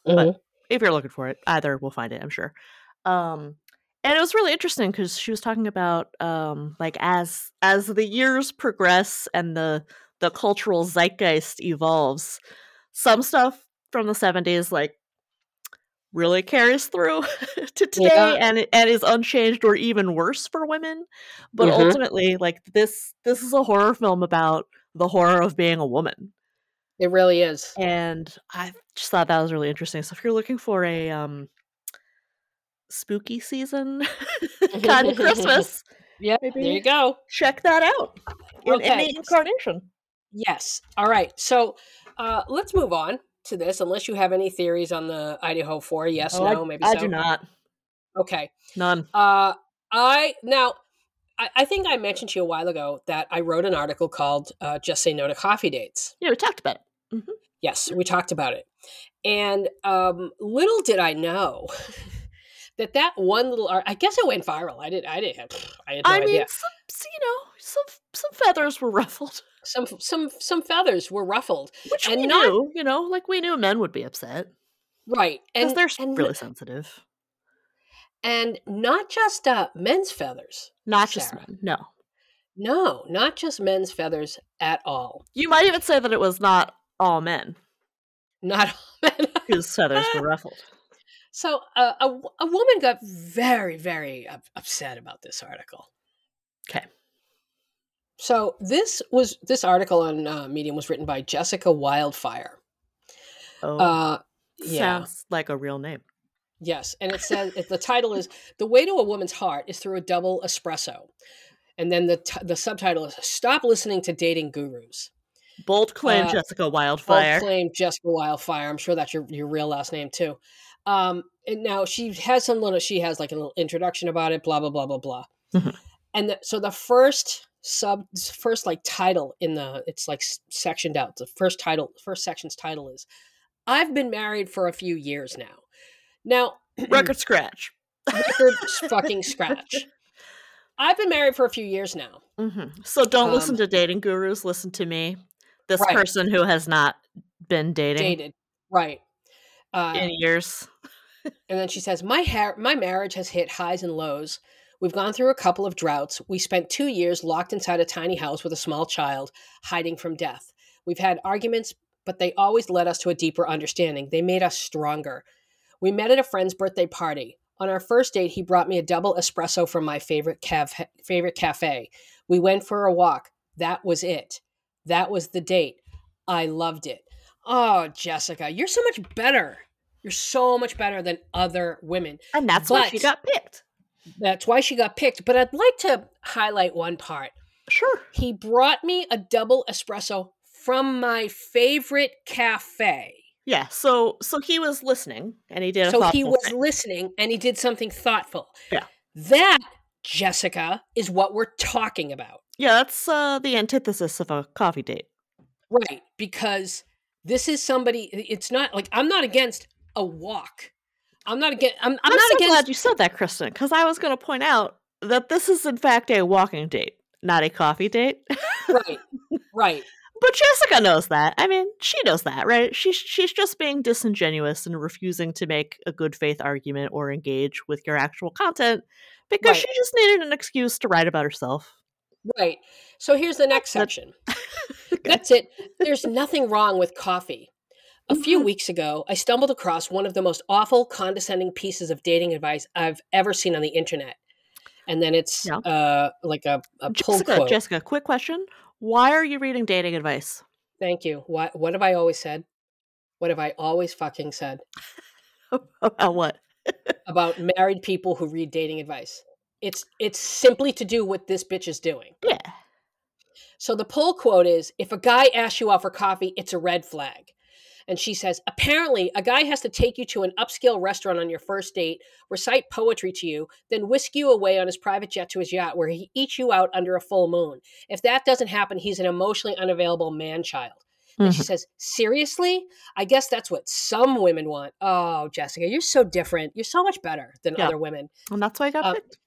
Mhm. if you're looking for it, either will find it, I'm sure. Um, and it was really interesting because she was talking about um, like as as the years progress and the the cultural zeitgeist evolves, some stuff from the 70s like really carries through to today Yeah. and it- and is unchanged or even worse for women. But Mhm. ultimately, like this this is a horror film about the horror of being a woman it really is and I just thought that was really interesting. So if you're looking for a um spooky season kind of Christmas, yeah Maybe- there you go check that out in Okay. any incarnation. Yes. All right. So uh, let's move on to this, unless you have any theories on the Idaho Four. Yes, Oh, I- no, maybe I so. do not. Okay. None. Uh, I now. I, I think I mentioned to you a while ago that I wrote an article called uh, "Just Say No to Coffee Dates." Yeah, we talked about it. Yes, we talked about it, and um, little did I know that that one little art. I guess it went viral. I didn't. I didn't have. I had no I idea. mean, some, you know, some some feathers were ruffled, some some some feathers were ruffled. which And we not- knew. You know, like we knew men would be upset Right, because and they're and, really sensitive. and not just uh, men's feathers. Not just men. No, No, not just men's feathers at all. you might even say that it was not all men Not all men. whose feathers were ruffled. so uh, a a woman got very very up- upset about this article. Okay. So this was this article on uh, Medium was written by Jessica Wildfire. Oh, Uh, yeah. sounds like a real name. Yes, and it says the title is "The Way to a Woman's Heart is Through a Double Espresso," and then the t- the subtitle is "Stop Listening to Dating Gurus." Bold claim, Uh, Jessica Bold Wildfire. claim Jessica Wildfire. I'm sure that's your, your real last name too. Um, and now she has some little. She has like a little introduction about it. Blah blah blah blah blah. Mhm. And the, so the first sub, first like title in the it's like sectioned out. The first title, first section's title is "I've been married for a few years now." Now Record scratch. record fucking scratch. I've been married for a few years now. hmm So don't listen Um, to dating gurus. Listen to me, this Right. person who has not been dating Dated, right? Uh, in years. And then she says, "My hair, my marriage has hit highs and lows. We've gone through a couple of droughts. We spent two years locked inside a tiny house with a small child, hiding from death. We've had arguments, but they always led us to a deeper understanding. They made us stronger. We met at a friend's birthday party. On our first date, he brought me a double espresso from my favorite cafe. Favorite cafe. We went for a walk. That was it. That was the date. I loved it. Oh, Jessica, you're so much better. You're so much better than other women. And that's why she got picked. That's why she got picked. But I'd like to highlight one part. Sure. He brought me a double espresso from my favorite cafe. Yeah. So so he was listening and he did a So he was thing. listening and he did something thoughtful. Yeah. That, Jessica, is what we're talking about. Yeah, that's uh, the antithesis of a coffee date. Right. Because this is somebody, it's not like I'm not against a walk. I'm not against, I'm, I'm, I'm, not so against glad you said that, Kristen, because I was going to point out that this is in fact a walking date, not a coffee date. right right but Jessica knows that. I mean, she knows that, right? She's she's just being disingenuous and refusing to make a good faith argument or engage with your actual content because Right. she just needed an excuse to write about herself. Right. So here's the next section. That's it. There's nothing wrong with coffee. A Mm-hmm. few weeks ago, I stumbled across one of the most awful, condescending pieces of dating advice I've ever seen on the internet. And then it's Yeah. uh, like a, a pull Jessica, quote. Jessica, quick question. Why are you reading dating advice? Thank you. What what have I always said? What have I always fucking said About what? about married people who read dating advice? It's it's simply to do what this bitch is doing. Yeah. So the pull quote is if a guy asks you out for coffee, it's a red flag. And she says, apparently, a guy has to take you to an upscale restaurant on your first date, recite poetry to you, then whisk you away on his private jet to his yacht where he eats you out under a full moon. If that doesn't happen, he's an emotionally unavailable man child. And she mm-hmm. says, seriously? I guess that's what some women want. Oh, Jessica, you're so different. You're so much better than Yeah. other women And that's why I got um, picked.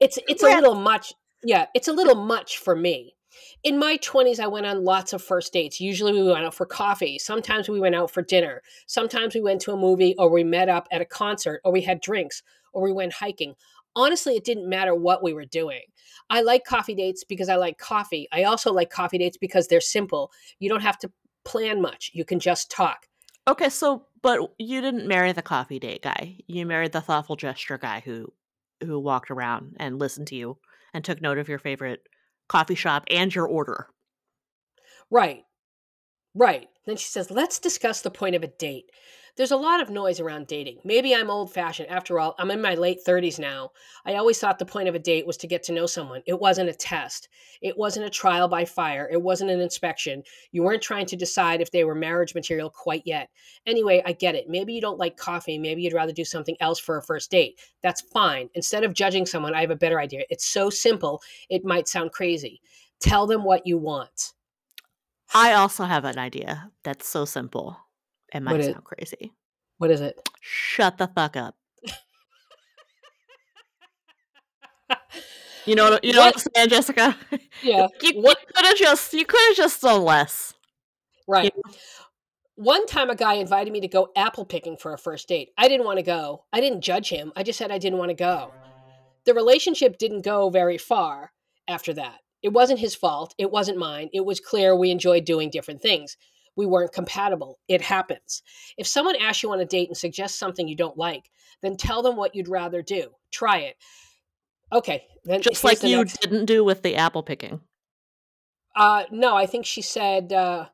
it's it's a little much yeah it's a little much for me in my 20s i went on lots of first dates. Usually we went out for coffee. Sometimes we went out for dinner. Sometimes we went to a movie or we met up at a concert or we had drinks or we went hiking. Honestly it didn't matter what we were doing. I like coffee dates because i like coffee. I also like coffee dates because they're simple. You don't have to plan much. You can just talk. Okay, so but you didn't marry the coffee date guy. You married the thoughtful gesture guy who who walked around and listened to you and took note of your favorite coffee shop and your order. Right. Right. Then she says, let's discuss the point of a date. There's a lot of noise around dating. Maybe I'm old fashioned. After all, I'm in my late 30s now. I always thought the point of a date was to get to know someone. It wasn't a test, it wasn't a trial by fire, it wasn't an inspection. You weren't trying to decide if they were marriage material quite yet. Anyway, I get it. Maybe you don't like coffee. Maybe you'd rather do something else for a first date. That's fine. Instead of judging someone, I have a better idea. It's so simple, it might sound crazy. Tell them what you want. I also have an idea that's so simple. It might What is- sound crazy. What is it? Shut the fuck up. You know what you know what, What? I'm saying, Jessica? Yeah. You, What- could have just you could have just done less. Right. One time a guy invited me to go apple picking for a first date. I didn't want to go. I didn't judge him. I just said I didn't want to go. The relationship didn't go very far after that. It wasn't his fault. It wasn't mine. It was clear we enjoyed doing different things. We weren't compatible. It happens. If someone asks you on a date and suggests something you don't like, then tell them what you'd rather do. Try it. Okay. Then Just like the you next- didn't do with the apple picking. Uh, no, I think she said. Uh,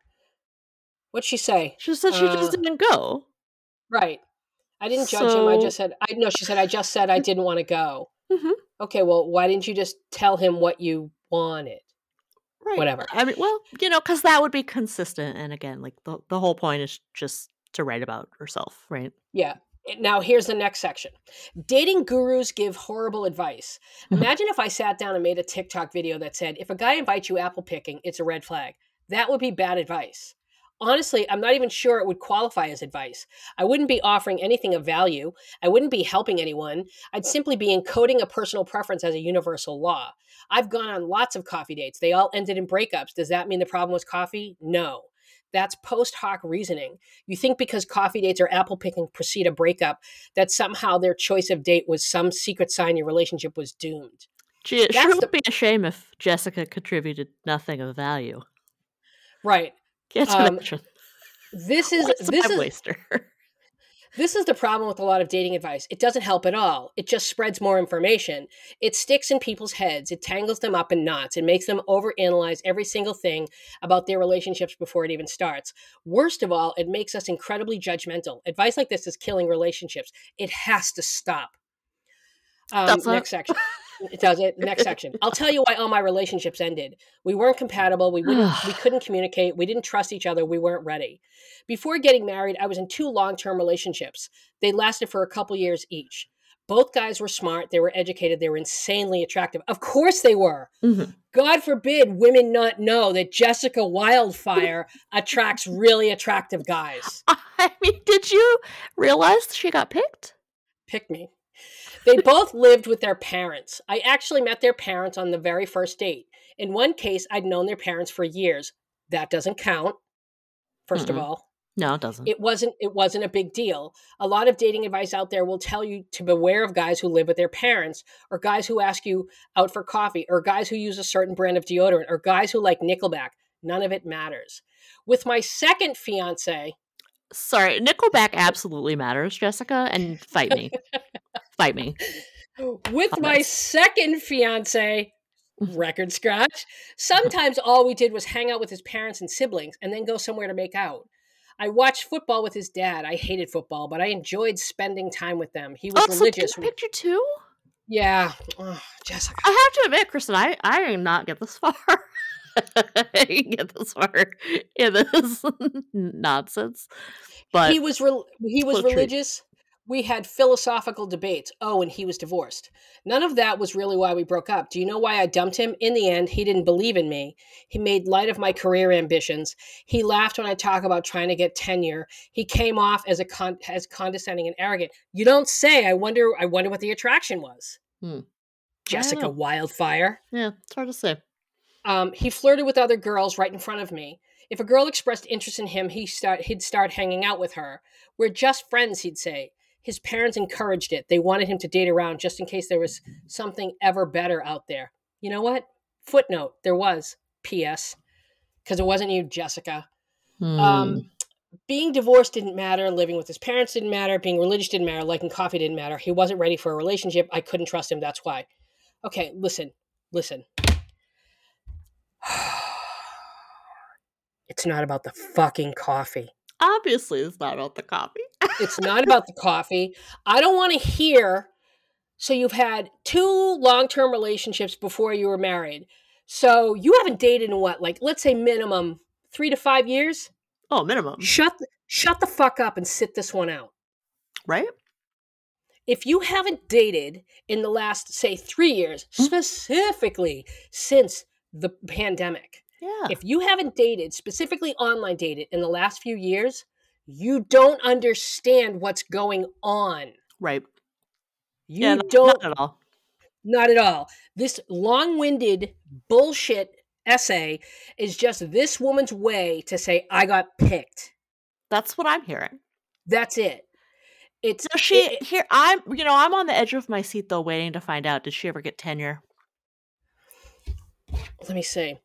what'd she say? She said she just Uh, didn't go. Right. I didn't judge him. I just said I no. She said I just said I didn't want to go. Mhm. Okay. Well, why didn't you just tell him what you wanted? Right. whatever. I mean, well, you know, because that would be consistent. And again, like the the whole point is just to write about herself, right? Yeah. Now here's the next section. Dating gurus give horrible advice. Mhm. Imagine if I sat down and made a TikTok video that said, "If a guy invites you apple picking, it's a red flag." That would be bad advice. Honestly, I'm not even sure it would qualify as advice. I wouldn't be offering anything of value. I wouldn't be helping anyone. I'd simply be encoding a personal preference as a universal law. I've gone on lots of coffee dates. They all ended in breakups. Does that mean the problem was coffee? No. That's post hoc reasoning. You think because coffee dates or apple picking precede a breakup, that somehow their choice of date was some secret sign your relationship was doomed. Gee, it That's sure the- would be a shame if Jessica contributed nothing of value. Right. Can't Um, imagine. This is What a this is waster. This is the problem with a lot of dating advice. It doesn't help at all. It just spreads more information. It sticks in people's heads. It tangles them up in knots. It makes them overanalyze every single thing about their relationships before it even starts. Worst of all, it makes us incredibly judgmental. Advice like this is killing relationships. It has to stop. Um, next section. It does it. Next section. I'll tell you why all my relationships ended. We weren't compatible. We wouldn't. we couldn't communicate. We didn't trust each other. We weren't ready. Before getting married, I was in two long-term relationships. They lasted for a couple years each. Both guys were smart. They were educated. They were insanely attractive. Of course, they were. Mhm. God forbid women not know that Jessica Wildfire attracts really attractive guys. I mean, did you realize she got picked? Pick me. They both lived with their parents. I actually met their parents on the very first date. In one case, I'd known their parents for years. That doesn't count. 1st of Mm-mm. all, No, it doesn't. it wasn't it wasn't a big deal. A lot of dating advice out there will tell you to beware of guys who live with their parents or guys who ask you out for coffee or guys who use a certain brand of deodorant or guys who like Nickelback. None of it matters. With my second fiance, Sorry, Nickelback absolutely matters, Jessica, and fight me. fight me. with my second fiance, record scratch, sometimes all we did was hang out with his parents and siblings and then go somewhere to make out. I watched football with his dad. I hated football, but I enjoyed spending time with them. He was Oh, religious. picked you too? Yeah. Ugh, Jessica. I have to admit, Kristen, I, I did not get this far. I didn't get this far in this nonsense. But he was re- he was treat. We had philosophical debates. Oh, and he was divorced. None of that was really why we broke up. Do you know why I dumped him? In the end, he didn't believe in me. He made light of my career ambitions. He laughed when I talk about trying to get tenure. He came off as a con- as condescending and arrogant. You don't say. I wonder. I wonder what the attraction was. Hmm. Jessica. Wildfire. yeah, it's hard to say. Um, he flirted with other girls right in front of me. If a girl expressed interest in him, he start he'd start hanging out with her. We're just friends, he'd say. His parents encouraged it. They wanted him to date around just in case there was something ever better out there. You know what? Footnote: There was. P.S. Because it wasn't you, Jessica. Hmm. Um, being divorced didn't matter. Living with his parents didn't matter. Being religious didn't matter. Liking coffee didn't matter. He wasn't ready for a relationship. I couldn't trust him. That's why. Okay, listen, listen. It's not about the fucking coffee. Obviously, it's not about the coffee. It's not about the coffee. I don't want to hear. So you've had two long-term relationships before you were married. So you haven't dated in what, like let's say minimum three to five years. Oh, minimum, Shut the, shut the fuck up and sit this one out. right? if you haven't dated in the last say three years mm. specifically since the pandemic Yeah. if you haven't dated specifically online dated in the last few years you don't understand what's going on right. you yeah, not, don't not at all. not at all this long-winded bullshit essay is just this woman's way to say i got picked That's what I'm hearing. that's it it's So she it- here I'm you know, I'm on the edge of my seat though, waiting to find out. Did she ever get tenure? let me see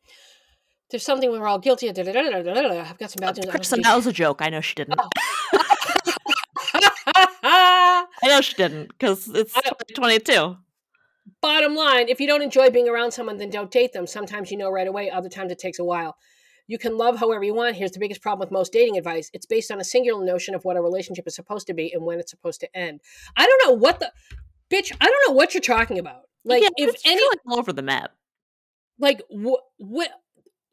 there's something we're all guilty of. I've got some bad news. Kristen, that was a joke. I know she didn't. Oh. I know she didn't because it's I- 2022. Bottom line, if you don't enjoy being around someone, then don't date them. Sometimes you know right away, other times it takes a while. You can love however you want. Here's the biggest problem with most dating advice it's based on a singular notion of what a relationship is supposed to be and when it's supposed to end. I don't know what the bitch, I don't know what you're talking about. Like, yeah, if any, really all over the map. like, what, what,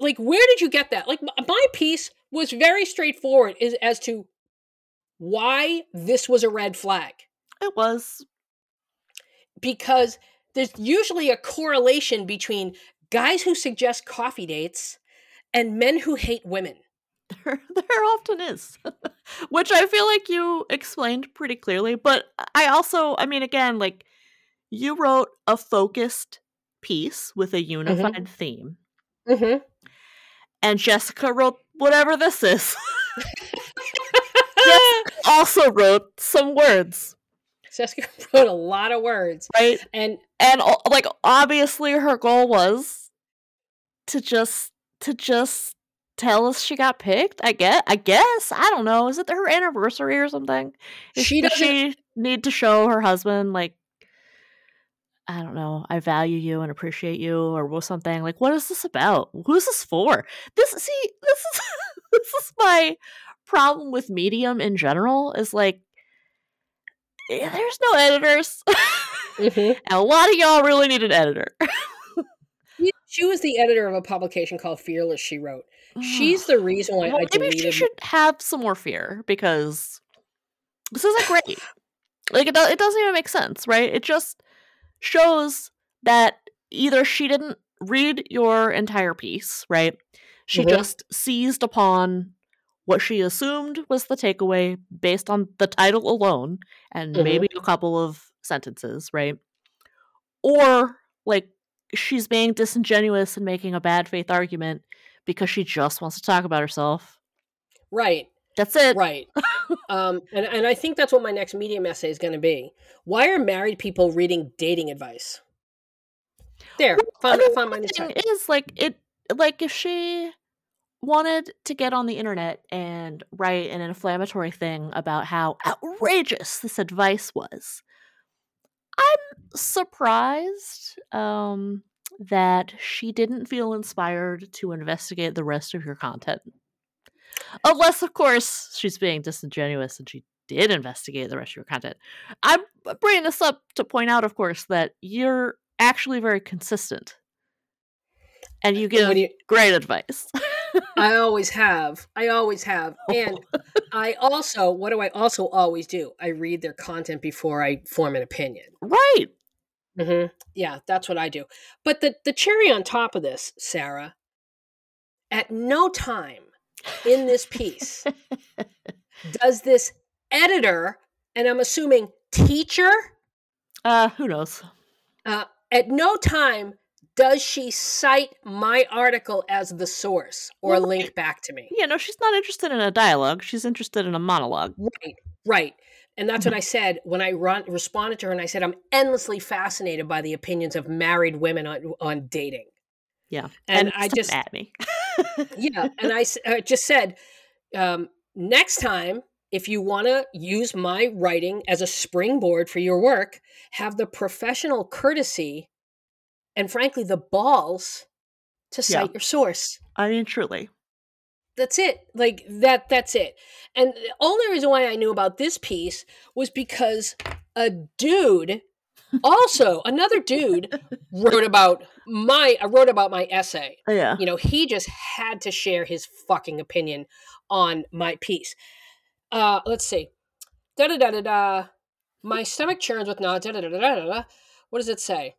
like, where did you get that? Like, my piece was very straightforward is, as to why this was a red flag. It was. because there's usually a correlation between guys who suggest coffee dates and men who hate women. There, there often is, which I feel like you explained pretty clearly. But I also, I mean, again, like you wrote a focused piece with a unified theme, Mm-hmm. And Jessica wrote whatever this is. Jessica also wrote some words, Jessica wrote a lot of words, right? and And like, obviously, her goal was to just to just tell us she got picked. I guess. I guess. I don't know. Is it her anniversary or something? Is, She does doesn't- she need to show her husband like I don't know, I value you and appreciate you or something. Like what is this about? Who's this for? This see, this is this is my problem with Medium in general is like eh, there's no editors. Mhm. and a lot of y'all really need an editor. She- she was the editor of a publication called Fearless. She wrote. She's the reason why well, I maybe she should have some more fear because this isn't great. like it, do- it doesn't even make sense, right? It just shows that either she didn't read your entire piece, right? She Mhm. just seized upon what she assumed was the takeaway based on the title alone and Mhm. maybe a couple of sentences, right? Or like she's being disingenuous and making a bad faith argument because she just wants to talk about herself. Right. That's it. Right. um, and, and I think that's what my next medium essay is going to be. Why are married people reading dating advice? There, Well, found, found my thing is like it like if she wanted to get on the internet and write an inflammatory thing about how outrageous this advice was i'm surprised um that she didn't feel inspired to investigate the rest of your content unless of course she's being disingenuous and she did investigate the rest of your content i'm bringing this up to point out of course that you're actually very consistent and you give you, great advice. I always have. I always have. And I also, what do I also always do? I read their content before I form an opinion. right. hmm Yeah, that's what I do. But the, the cherry on top of this, Sarah, at no time in this piece does this editor, and I'm assuming teacher, Uh, who knows? uh, at no time does she cite my article as the source or Well, link back to me. Yeah, no, she's not interested in a dialogue. She's interested in a monologue. Right, right. And that's what I said when I run, responded to her, and I said, I'm endlessly fascinated by the opinions of married women on, on dating. Yeah. And I just- at me. Yeah. And I, just said, um, next time, if you want to use my writing as a springboard for your work, have the professional courtesy and, frankly, the balls to Yeah. cite your source. I mean, truly. that's it like that that's it and the only reason why i knew about this piece was because a dude also another dude wrote about my uh, wrote about my essay. Oh, yeah. you know he just had to share his fucking opinion on my piece. Uh let's see. Da da da da da. My stomach churns with nausea da da da da da. What does it say?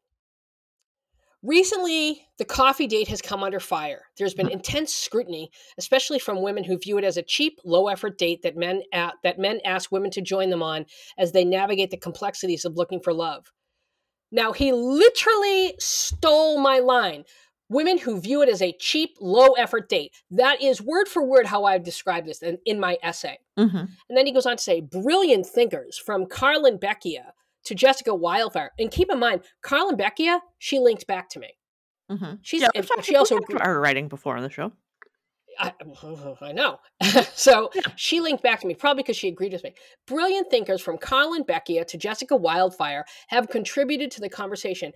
Recently, the coffee date has come under fire. There's been intense scrutiny, especially from women who view it as a cheap, low-effort date that men a- that men ask women to join them on as they navigate the complexities of looking for love. Now, he literally stole my line. Women who view it as a cheap, low-effort date. That is word for word how I've described this in, in my essay. hmm And then he goes on to say, brilliant thinkers from Carlyn Beccia to Jessica Wildfire. And keep in mind, Carlyn Beccia, she linked back to me. hmm She's yeah, and we've talked- she also talked about her writing before on the show. I, I know. so she linked back to me, probably because she agreed with me. Brilliant thinkers from Carlyn Beccia to Jessica Wildfire have contributed to the conversation.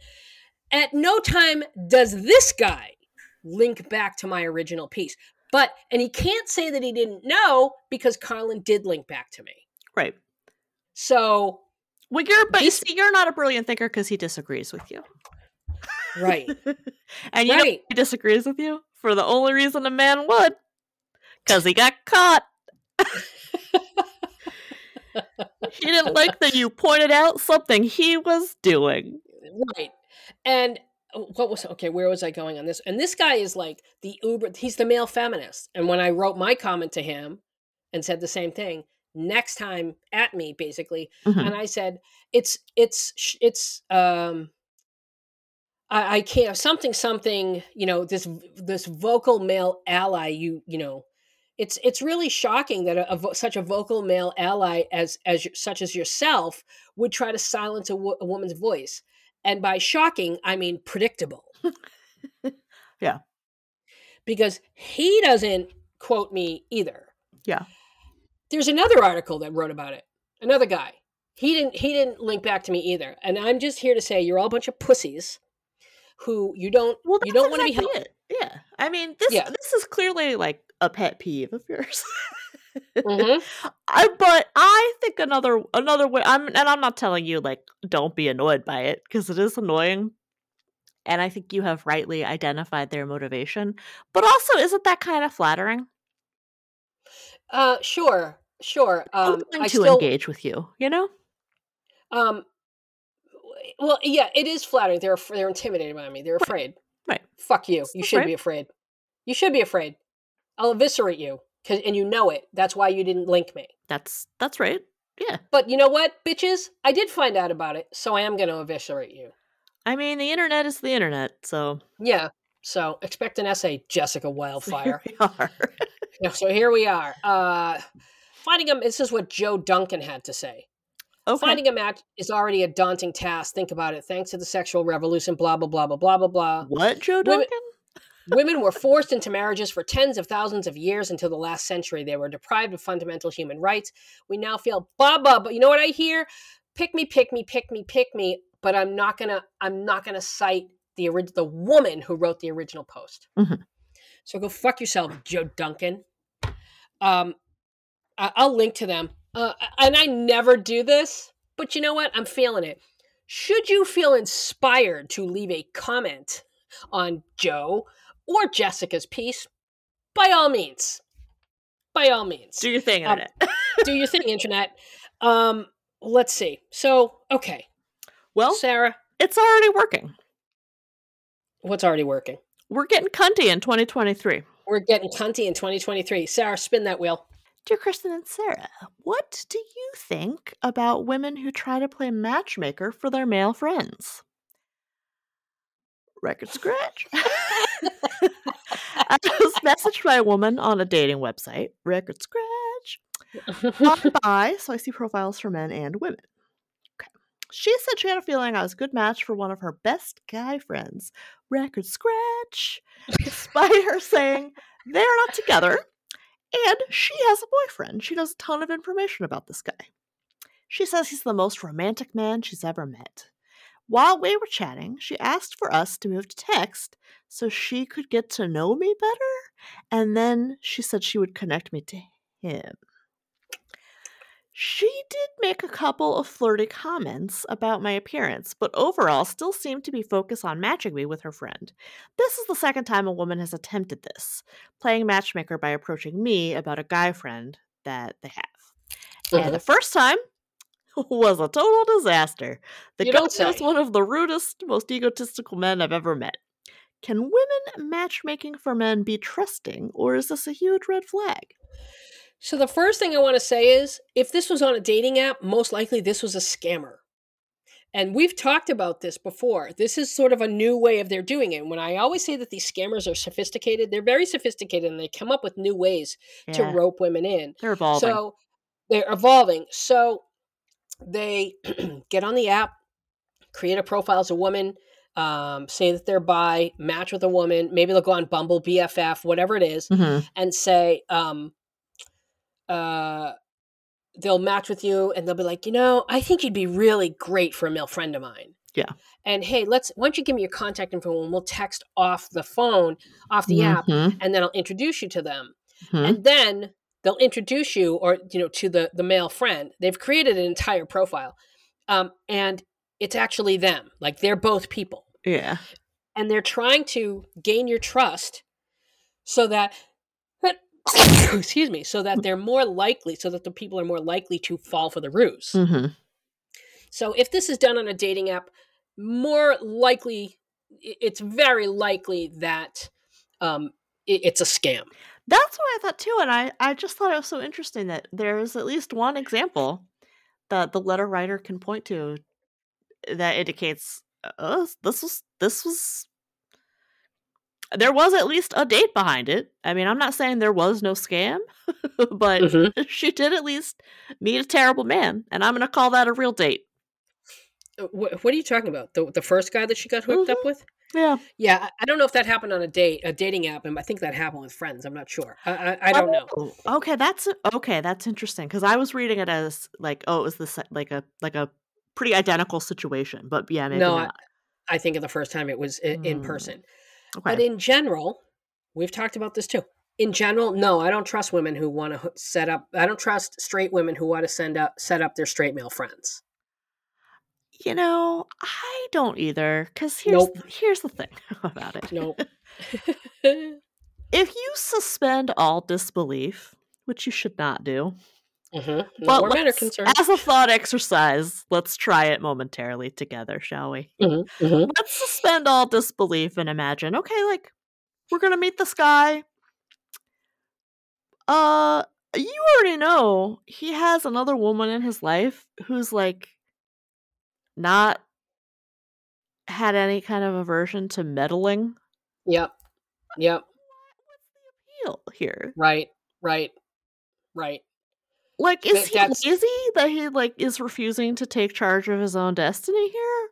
At no time does this guy link back to my original piece. But, and he can't say that he didn't know because Carlyn did link back to me. Right. So, Well, you're, but you This- see, you're not a brilliant thinker because he disagrees with you. right, and you know he disagrees with you for the only reason a man would, because he got caught. he didn't like that you pointed out something he was doing. Right. And uh, what was okay, where was I going on this? And this guy is like the uber he's the male feminist. And when I wrote my comment to him and said the same thing, next time at me basically, Mhm. and I said it's it's it's um I, I can't something something you know this this vocal male ally you you know it's it's really shocking that a, a vo- such a vocal male ally as as such as yourself would try to silence a, wo- a woman's voice. And by shocking i mean predictable. Yeah. because he doesn't quote me either. Yeah. there's another article that wrote about it another guy. He didn't he didn't link back to me either. And i'm just here to say you're all a bunch of pussies who you don't Well, you don't want to be exactly helped it. Yeah. I mean, this Yeah. this is clearly like a pet peeve of yours. Mhm. I but I think another another way I'm and I'm not telling you like don't be annoyed by it because it is annoying. And I think you have rightly identified their motivation. But also isn't that kind of flattering? uh sure sure I'm um willing to still engage with you, you know? um well yeah it is flattering they're they're intimidated by me they're afraid Right. fuck you you should be afraid you should be afraid i'll eviscerate you 'cause- and you know it that's why you didn't link me That's that's right. Yeah. but you know what bitches i did find out about it so i am going to eviscerate you I mean the internet is the internet, so yeah So expect an essay, Jessica Wildfire. we are. Yeah, so here we are. Uh, finding a this is what Joe Duncan had to say. Okay. Finding a match is already a daunting task. Think about it. Thanks to the sexual revolution, blah blah blah blah blah blah blah. what, Joe Duncan? Women were forced into marriages for tens of thousands of years until the last century. They were deprived of fundamental human rights. We now feel blah blah. But you know what I hear? Pick me, pick me, pick me, pick me. But I'm not gonna. I'm not gonna cite the orig- the woman who wrote the original post. Mhm. So go fuck yourself, Joe Duncan. Um, I- I'll link to them. Uh, and I never do this, but you know what? I'm feeling it. Should you feel inspired to leave a comment on Joe or Jessica's piece, by all means, by all means, Do your thing, Um, it. do your thing, internet. Um, let's see. So, okay, well, Sarah, it's already working. what's already working? We're getting cunty in 2023. We're getting cunty in 2023. Sarah, spin that wheel. Dear Kristen and Sarah, what do you think about women who try to play matchmaker for their male friends? Record scratch. I was messaged by a woman on a dating website. Record scratch. On bi, so I see profiles for men and women. Okay. She said she had a feeling I was a good match for one of her best guy friends. Record scratch. Despite her saying they're not together and she has a boyfriend. She knows a ton of information about this guy. She says he's the most romantic man she's ever met. While we were chatting, she asked for us to move to text so she could get to know me better, and then she said she would connect me to him. She did make a couple of flirty comments about my appearance, but overall still seemed to be focused on matching me with her friend. This is the second time a woman has attempted this, playing matchmaker by approaching me about a guy friend that they have. And the uh-huh. first time was a total disaster. The You guy was one of the rudest, most egotistical men I've ever met. Can women matchmaking for men be trusting, or is this a huge red flag? So the first thing I want to say is if this was on a dating app, most likely this was a scammer. And we've talked about this before. This is sort of a new way of their doing it. When I always say that these scammers are sophisticated, they're very sophisticated and they come up with new ways to rope women in. they're evolving. So they're evolving. So they get on the app, create a profile as a woman, um, say that they're bi, match with a woman. Maybe they'll go on Bumble, BFF, whatever it is, Mhm. and say, um, uh, they'll match with you and they'll be like, you know, I think you'd be really great for a male friend of mine. Yeah. And hey, let's, why don't you give me your contact info and we'll text off the phone, off the app, Mhm. and then I'll introduce you to them Mhm. and then they'll introduce you or you know to the the male friend they've created an entire profile um, and it's actually them like they're both people Yeah. and they're trying to gain your trust so that excuse me so that they're more likely so that the people are more likely to fall for the ruse. Hmm so if this is done on a dating app more likely it's very likely that um, it's a scam. That's what I thought too, and I I just thought it was so interesting that there's at least one example that the letter writer can point to that indicates uh, this was this was there was at least a date behind it. I mean, I'm not saying there was no scam, but Mhm. she did at least meet a terrible man, and I'm going to call that a real date. Uh, what are you talking about the, the first guy that she got hooked up Mhm. with Yeah, Yeah, I- I don't know if that happened on a date, a dating app, and I think that happened with friends. I'm not sure. I I, I don't know. Oh, Okay, that's okay. That's interesting because I was reading it as like, oh, it was this like a like a pretty identical situation, but yeah, maybe No, I, not. I think of the first time it was in, in Mm, person. Okay. But in general, we've talked about this too. In general, no, I don't trust women who want to set up. I don't trust straight women who want to send up set up their straight male friends. You know, I don't either. Because here's Nope. here's the thing about it. Nope. If you suspend all disbelief, which you should not do, hmm Not but where let's- concerned. as a thought exercise, let's try it momentarily together, shall we? hmm hmm Let's suspend all disbelief and imagine, okay, like we're gonna meet this guy. Uh, you already know he has another woman in his life who's like not had any kind of aversion to meddling Yep. Yep. What's the appeal here. Right. Right. Right. Like, is Th- he lazy that he like is refusing to take charge of his own destiny here?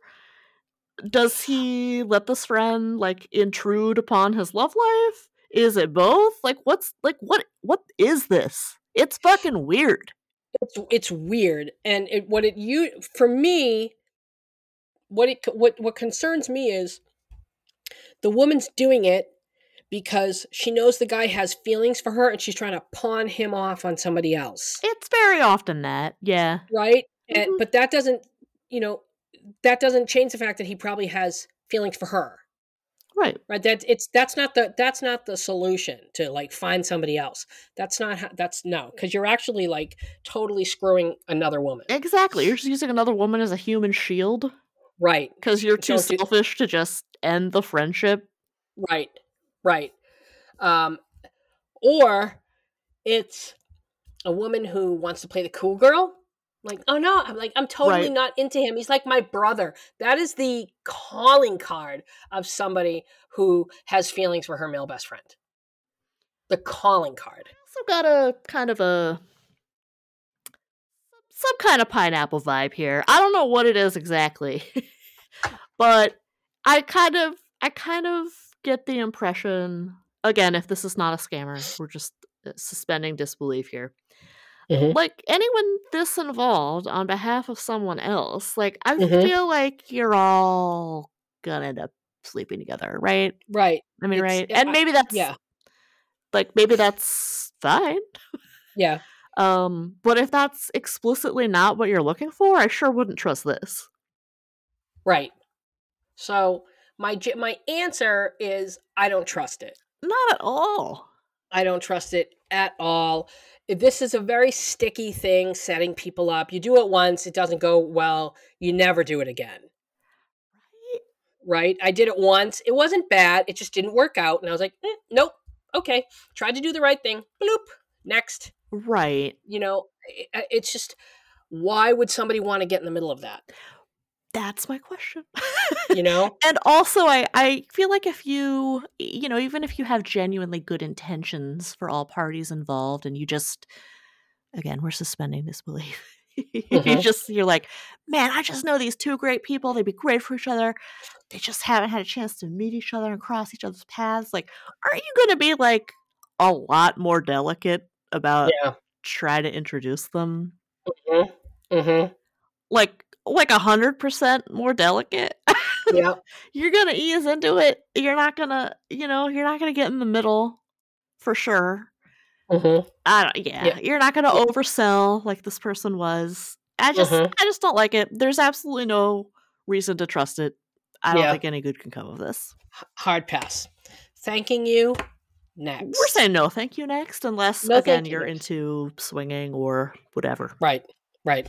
Does he let this friend like intrude upon his love life? Is it both? Like, what's like what what is this? It's fucking weird. it's it's weird and it what it you for me what it what what concerns me is the woman's doing it because she knows the guy has feelings for her and she's trying to pawn him off on somebody else It's very often that, yeah. right and Mhm. but that doesn't you know that doesn't change the fact that he probably has feelings for her Right. right that it's that's not the that's not the solution to like find somebody else that's not how that's no because you're actually like totally screwing another woman Exactly. You're just using another woman as a human shield right because you're too selfish to just end the friendship. Right, right. Um, or it's a woman who wants to play the cool girl. Like, oh no, I'm like, I'm totally Right. not into him. He's like my brother. That is the calling card of somebody who has feelings for her male best friend. The calling card. Also got a kind of a some kind of pineapple vibe here. I don't know what it is exactly. but I kind of I kind of get the impression again if this is not a scammer, we're just uh, suspending disbelief here. Mhm. Like anyone this involved on behalf of someone else, like I Mhm. feel like you're all gonna end up sleeping together, right? Right. I mean, It's- right? And I- maybe that's Yeah. like maybe that's fine. Yeah. Um, but if that's explicitly not what you're looking for, I sure wouldn't trust this. Right. So my my answer is I don't trust it. Not at all. I don't trust it at all. This is a very sticky thing, setting people up. You do it once, it doesn't go well, you never do it again. Right? I did it once. It wasn't bad. It just didn't work out. And I was like, "Eh, nope. Okay. Tried to do the right thing. Bloop. Next. Right. You know, it's just, why would somebody want to get in the middle of that? That's my question. You know? and also I I feel like if you you know, even if you have genuinely good intentions for all parties involved and you just again, we're suspending disbelief. you Mhm. just you're like, man, I just know these two great people. They'd be great for each other. They just haven't had a chance to meet each other and cross each other's paths. Like, aren't you gonna be like a lot more delicate about Yeah. trying to introduce them? Mm-hmm. Like like a hundred percent more delicate? Yeah. you're gonna ease into it. You're not gonna, you know, you're not gonna get in the middle for sure. Mm-hmm. I don't, yeah, Yeah. you're not gonna oversell like this person was. I just, Mhm. I just don't like it. There's absolutely no reason to trust it. I don't Yeah. think any good can come of this. Hard pass. Thanking you. Next. We're saying no, thank you next, unless No, again you you're next. into swinging or whatever. Right, right.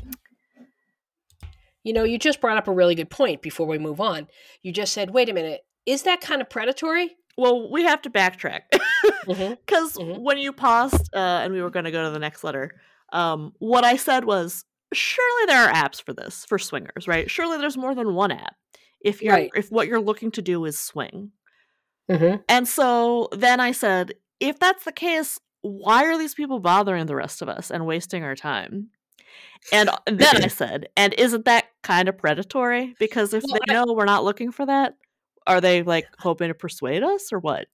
You know, you just brought up a really good point before we move on. You just said, wait a minute, is that kind of predatory? Well, we have to backtrack Mm-hmm. because Mhm. when you paused uh, and we were going to go to the next letter, um, what I said was surely there are apps for this for swingers, right? Surely there's more than one app if you're Right. if what you're looking to do is swing. Mm-hmm. And so then I said, if that's the case, why are these people bothering the rest of us and wasting our time? And uh, then I said, and isn't that kind of predatory? Because if Well, they know we're not looking for that, are they like hoping to persuade us or what?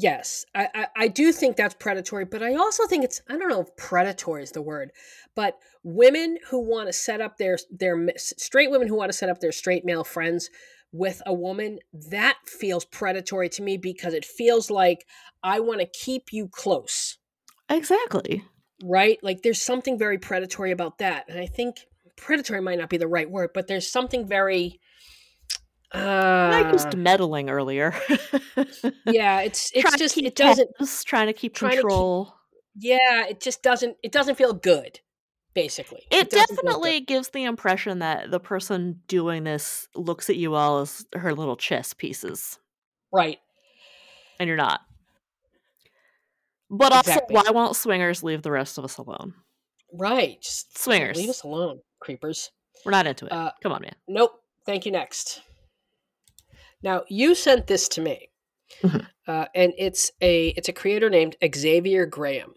Yes, I, I, I do think that's predatory, but I also think it's I don't know if predatory is the word, but women who want to set up their their straight women who want to set up their straight male friends with a woman that feels predatory to me because it feels like I want to keep you close. Exactly. right? Like there's something very predatory about that. And I think predatory might not be the right word, but there's something very I uh used meddling earlier. yeah, it's it's Trying just it doesn't trying to keep trying to keep- control. yeah, it just doesn't it doesn't feel good basically. It good. definitely gives the impression that the person doing this looks at you all as her little chess pieces, right. and you're not. But also, why won't swingers leave the rest of us alone? Right. Just Swingers. leave us alone, creepers. We're not into it. Uh, Come on, man. Nope. Thank you next. Now, you sent this to me. uh, and it's a it's a creator named Xavier Graham.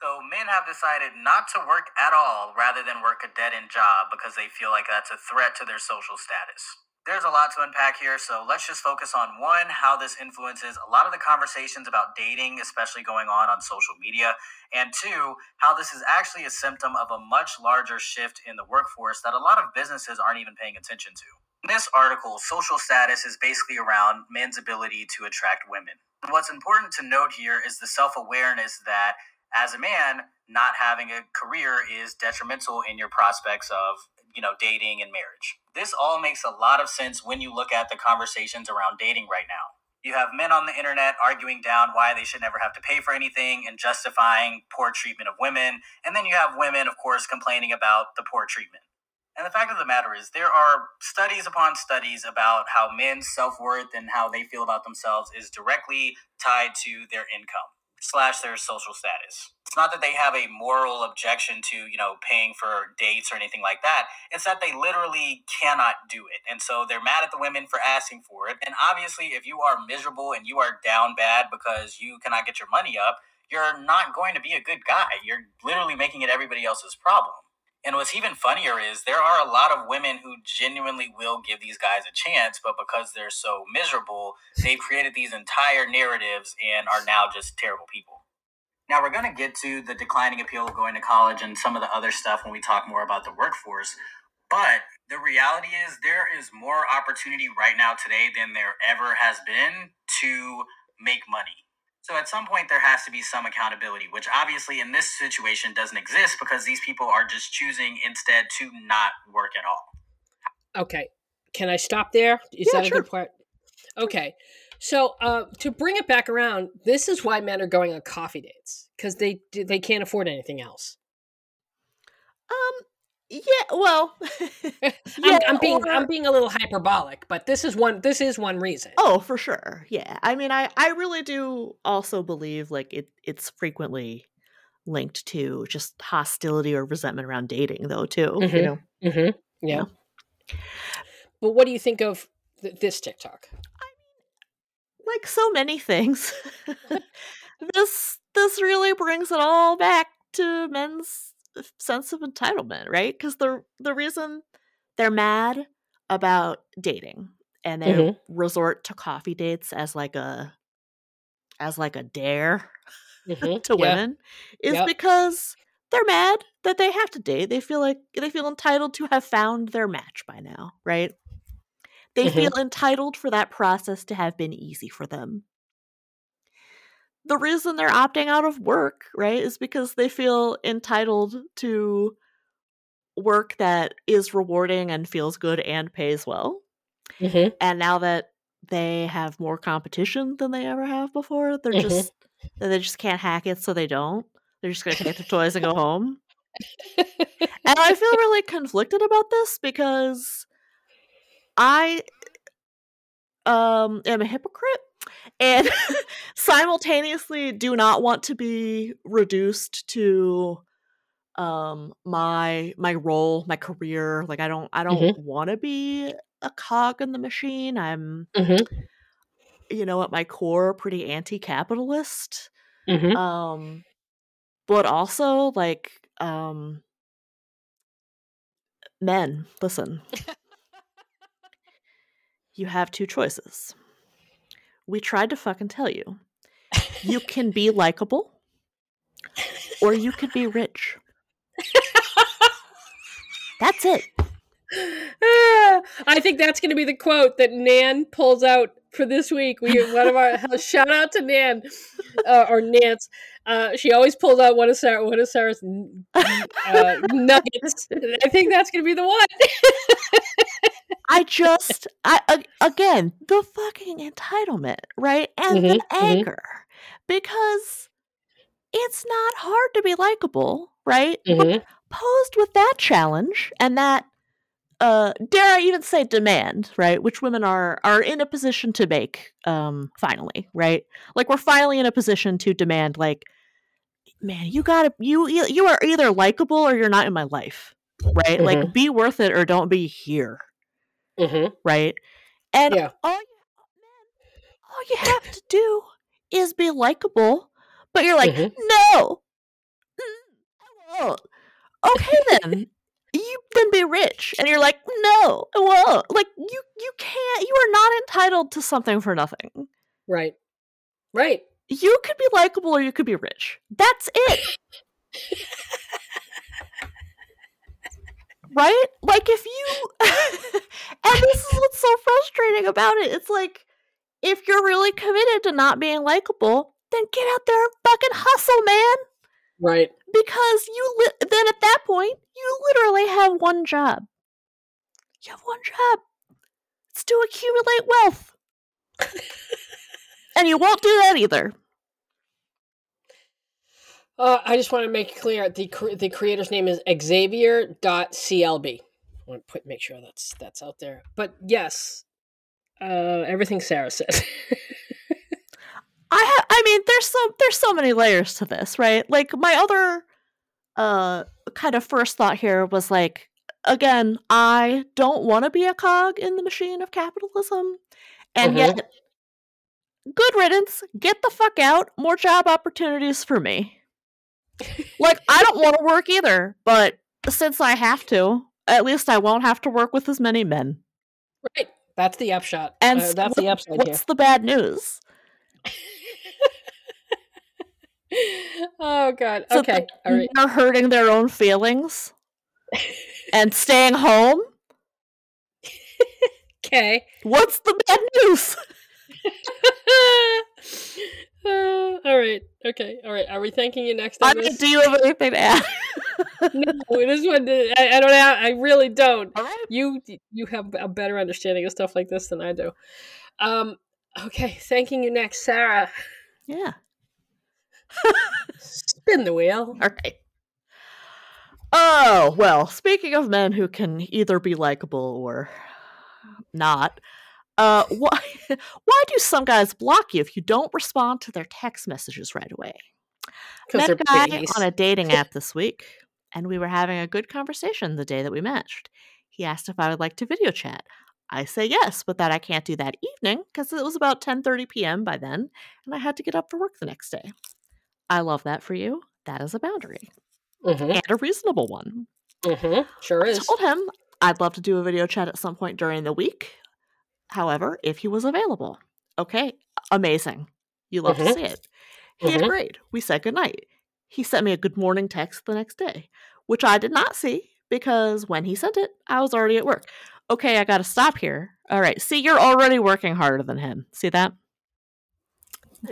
So men have decided not to work at all rather than work a dead end job because they feel like that's a threat to their social status. There's a lot to unpack here, so let's just focus on one, how this influences a lot of the conversations about dating, especially going on on social media, and two, how this is actually a symptom of a much larger shift in the workforce that a lot of businesses aren't even paying attention to. In this article, social status is basically around men's ability to attract women. What's important to note here is the self awareness that as a man, not having a career is detrimental in your prospects of, you know, dating and marriage. This all makes a lot of sense when you look at the conversations around dating right now. You have men on the internet arguing down why they should never have to pay for anything and justifying poor treatment of women. And then you have women, of course, complaining about the poor treatment. And the fact of the matter is, there are studies upon studies about how men's self worth and how they feel about themselves is directly tied to their income slash their social status. It's not that they have a moral objection to, you know, paying for dates or anything like that. It's that they literally cannot do it. And so they're mad at the women for asking for it. And obviously, if you are miserable and you are down bad because you cannot get your money up, you're not going to be a good guy. You're literally making it everybody else's problem. And what's even funnier is there are a lot of women who genuinely will give these guys a chance, but because they're so miserable, they've created these entire narratives and are now just terrible people. Now, we're going to get to the declining appeal of going to college and some of the other stuff when we talk more about the workforce. But the reality is, there is more opportunity right now today than there ever has been to make money. So at some point, there has to be some accountability, which obviously in this situation doesn't exist because these people are just choosing instead to not work at all. Okay, can I stop there? Is Yeah, that sure. a good part? Okay, so uh, to bring it back around, this is why men are going on coffee dates because they they can't afford anything else. Um. Yeah. Well. I'm. I'm being or- I'm being a little hyperbolic, but this is one this is one reason. Oh, for sure. Yeah. I mean, I I really do also believe like it it's frequently linked to just hostility or resentment around dating though too, you Mhm. know. Mm-hmm. Yeah. But what do you think of th- this TikTok? Like so many things. this this really brings it all back to men's sense of entitlement, right? Cuz the the reason they're mad about dating and they Mhm. resort to coffee dates as like a as like a dare Mhm. to Yeah. women is Yep. because they're mad that they have to date. They feel like they feel entitled to have found their match by now, right? They Mhm. feel entitled for that process to have been easy for them. The reason they're opting out of work, right, is because they feel entitled to work that is rewarding and feels good and pays well. Mhm. And now that they have more competition than they ever have before, they're Mhm. just they just can't hack it, so they don't. They're just gonna take their toys and go home. And I feel really conflicted about this because I um am a hypocrite and simultaneously do not want to be reduced to um my my role, my career. Like I don't I don't want to be a cog in the machine. I'm Mhm. you know at my core pretty anti-capitalist. Mhm. Um but also like um men, listen. you have two choices. We tried to fucking tell you. You can be likable or you could be rich. That's it. Ah, I think that's going to be the quote that Nan pulls out for this week. We one of our shout out to Nan uh, or Nance. Uh, she always pulls out one of Sarah, one of Sarah's uh, nuggets. I think that's going to be the one. I just I again, the fucking entitlement, right? And the Mhm, mhm. anger. Because it's not hard to be likable, right? Mhm. posed with that challenge and that uh dare I even say demand, right? Which women are are in a position to make um finally, right? Like we're finally in a position to demand like man, you got to you you are either likable or you're not in my life, right? Like be worth it or don't be here, Mhm. right? And Yeah. all you, man, you have to do is be likable, but you're like, Mhm. no, I won't. Okay then. You then be rich, and you're like, no, I won't. Like you, you can't. You are not entitled to something for nothing. Right. Right. You could be likable, or you could be rich. That's it. right? Like if you and this is what's so frustrating about it. It's like if you're really committed to not being likable, then get out there and fucking hustle, man. Right. Because you li- then at that point, you literally have one job. You have one job. It's to accumulate wealth. and you won't do that either. Uh, I just want to make clear the cre- the creator's name is Xavier.clb. I want to put make sure that's that's out there. But yes, uh, everything Sarah says. I ha- I mean, there's so there's so many layers to this, right? Like my other uh kind of first thought here was like, again, I don't want to be a cog in the machine of capitalism, and Mhm. yet, good riddance. Get the fuck out. More job opportunities for me. Like I don't want to work either, but since I have to, at least I won't have to work with as many men. right. That's the upshot. And uh, that's the what- upside what's the bad news? oh God. So Okay. that All right. They're hurting their own feelings and staying home. Okay. What's the bad news? Uh, all right. Okay. All right. Are we thanking you next on I mean, do you have anything to add? no, this one. I, I don't. Have, I really don't. All right. You you have a better understanding of stuff like this than I do. Um. Okay. Thanking you next, Sarah. Yeah. Spin the wheel. All right. Oh, well, speaking of men who can either be likable or not, uh, why, why do some guys block you if you don't respond to their text messages right away? Met a guy on a dating app this week, and we were having a good conversation the day that we matched. He asked if I would like to video chat. I say yes, but that I can't do that evening because it was about 10:30 p.m. by then, and I had to get up for work the next day. I love that for you. That is a boundary Mm-hmm, and a reasonable one. mm-hmm. Sure I is. told him I'd love to do a video chat at some point during the week. However, if he was available, okay, amazing. You love Mhm. to see it. He Mhm. agreed. We said goodnight. He sent me a good morning text the next day, which I did not see because when he sent it, I was already at work. Okay, I got to stop here. All right. See, you're already working harder than him. See that?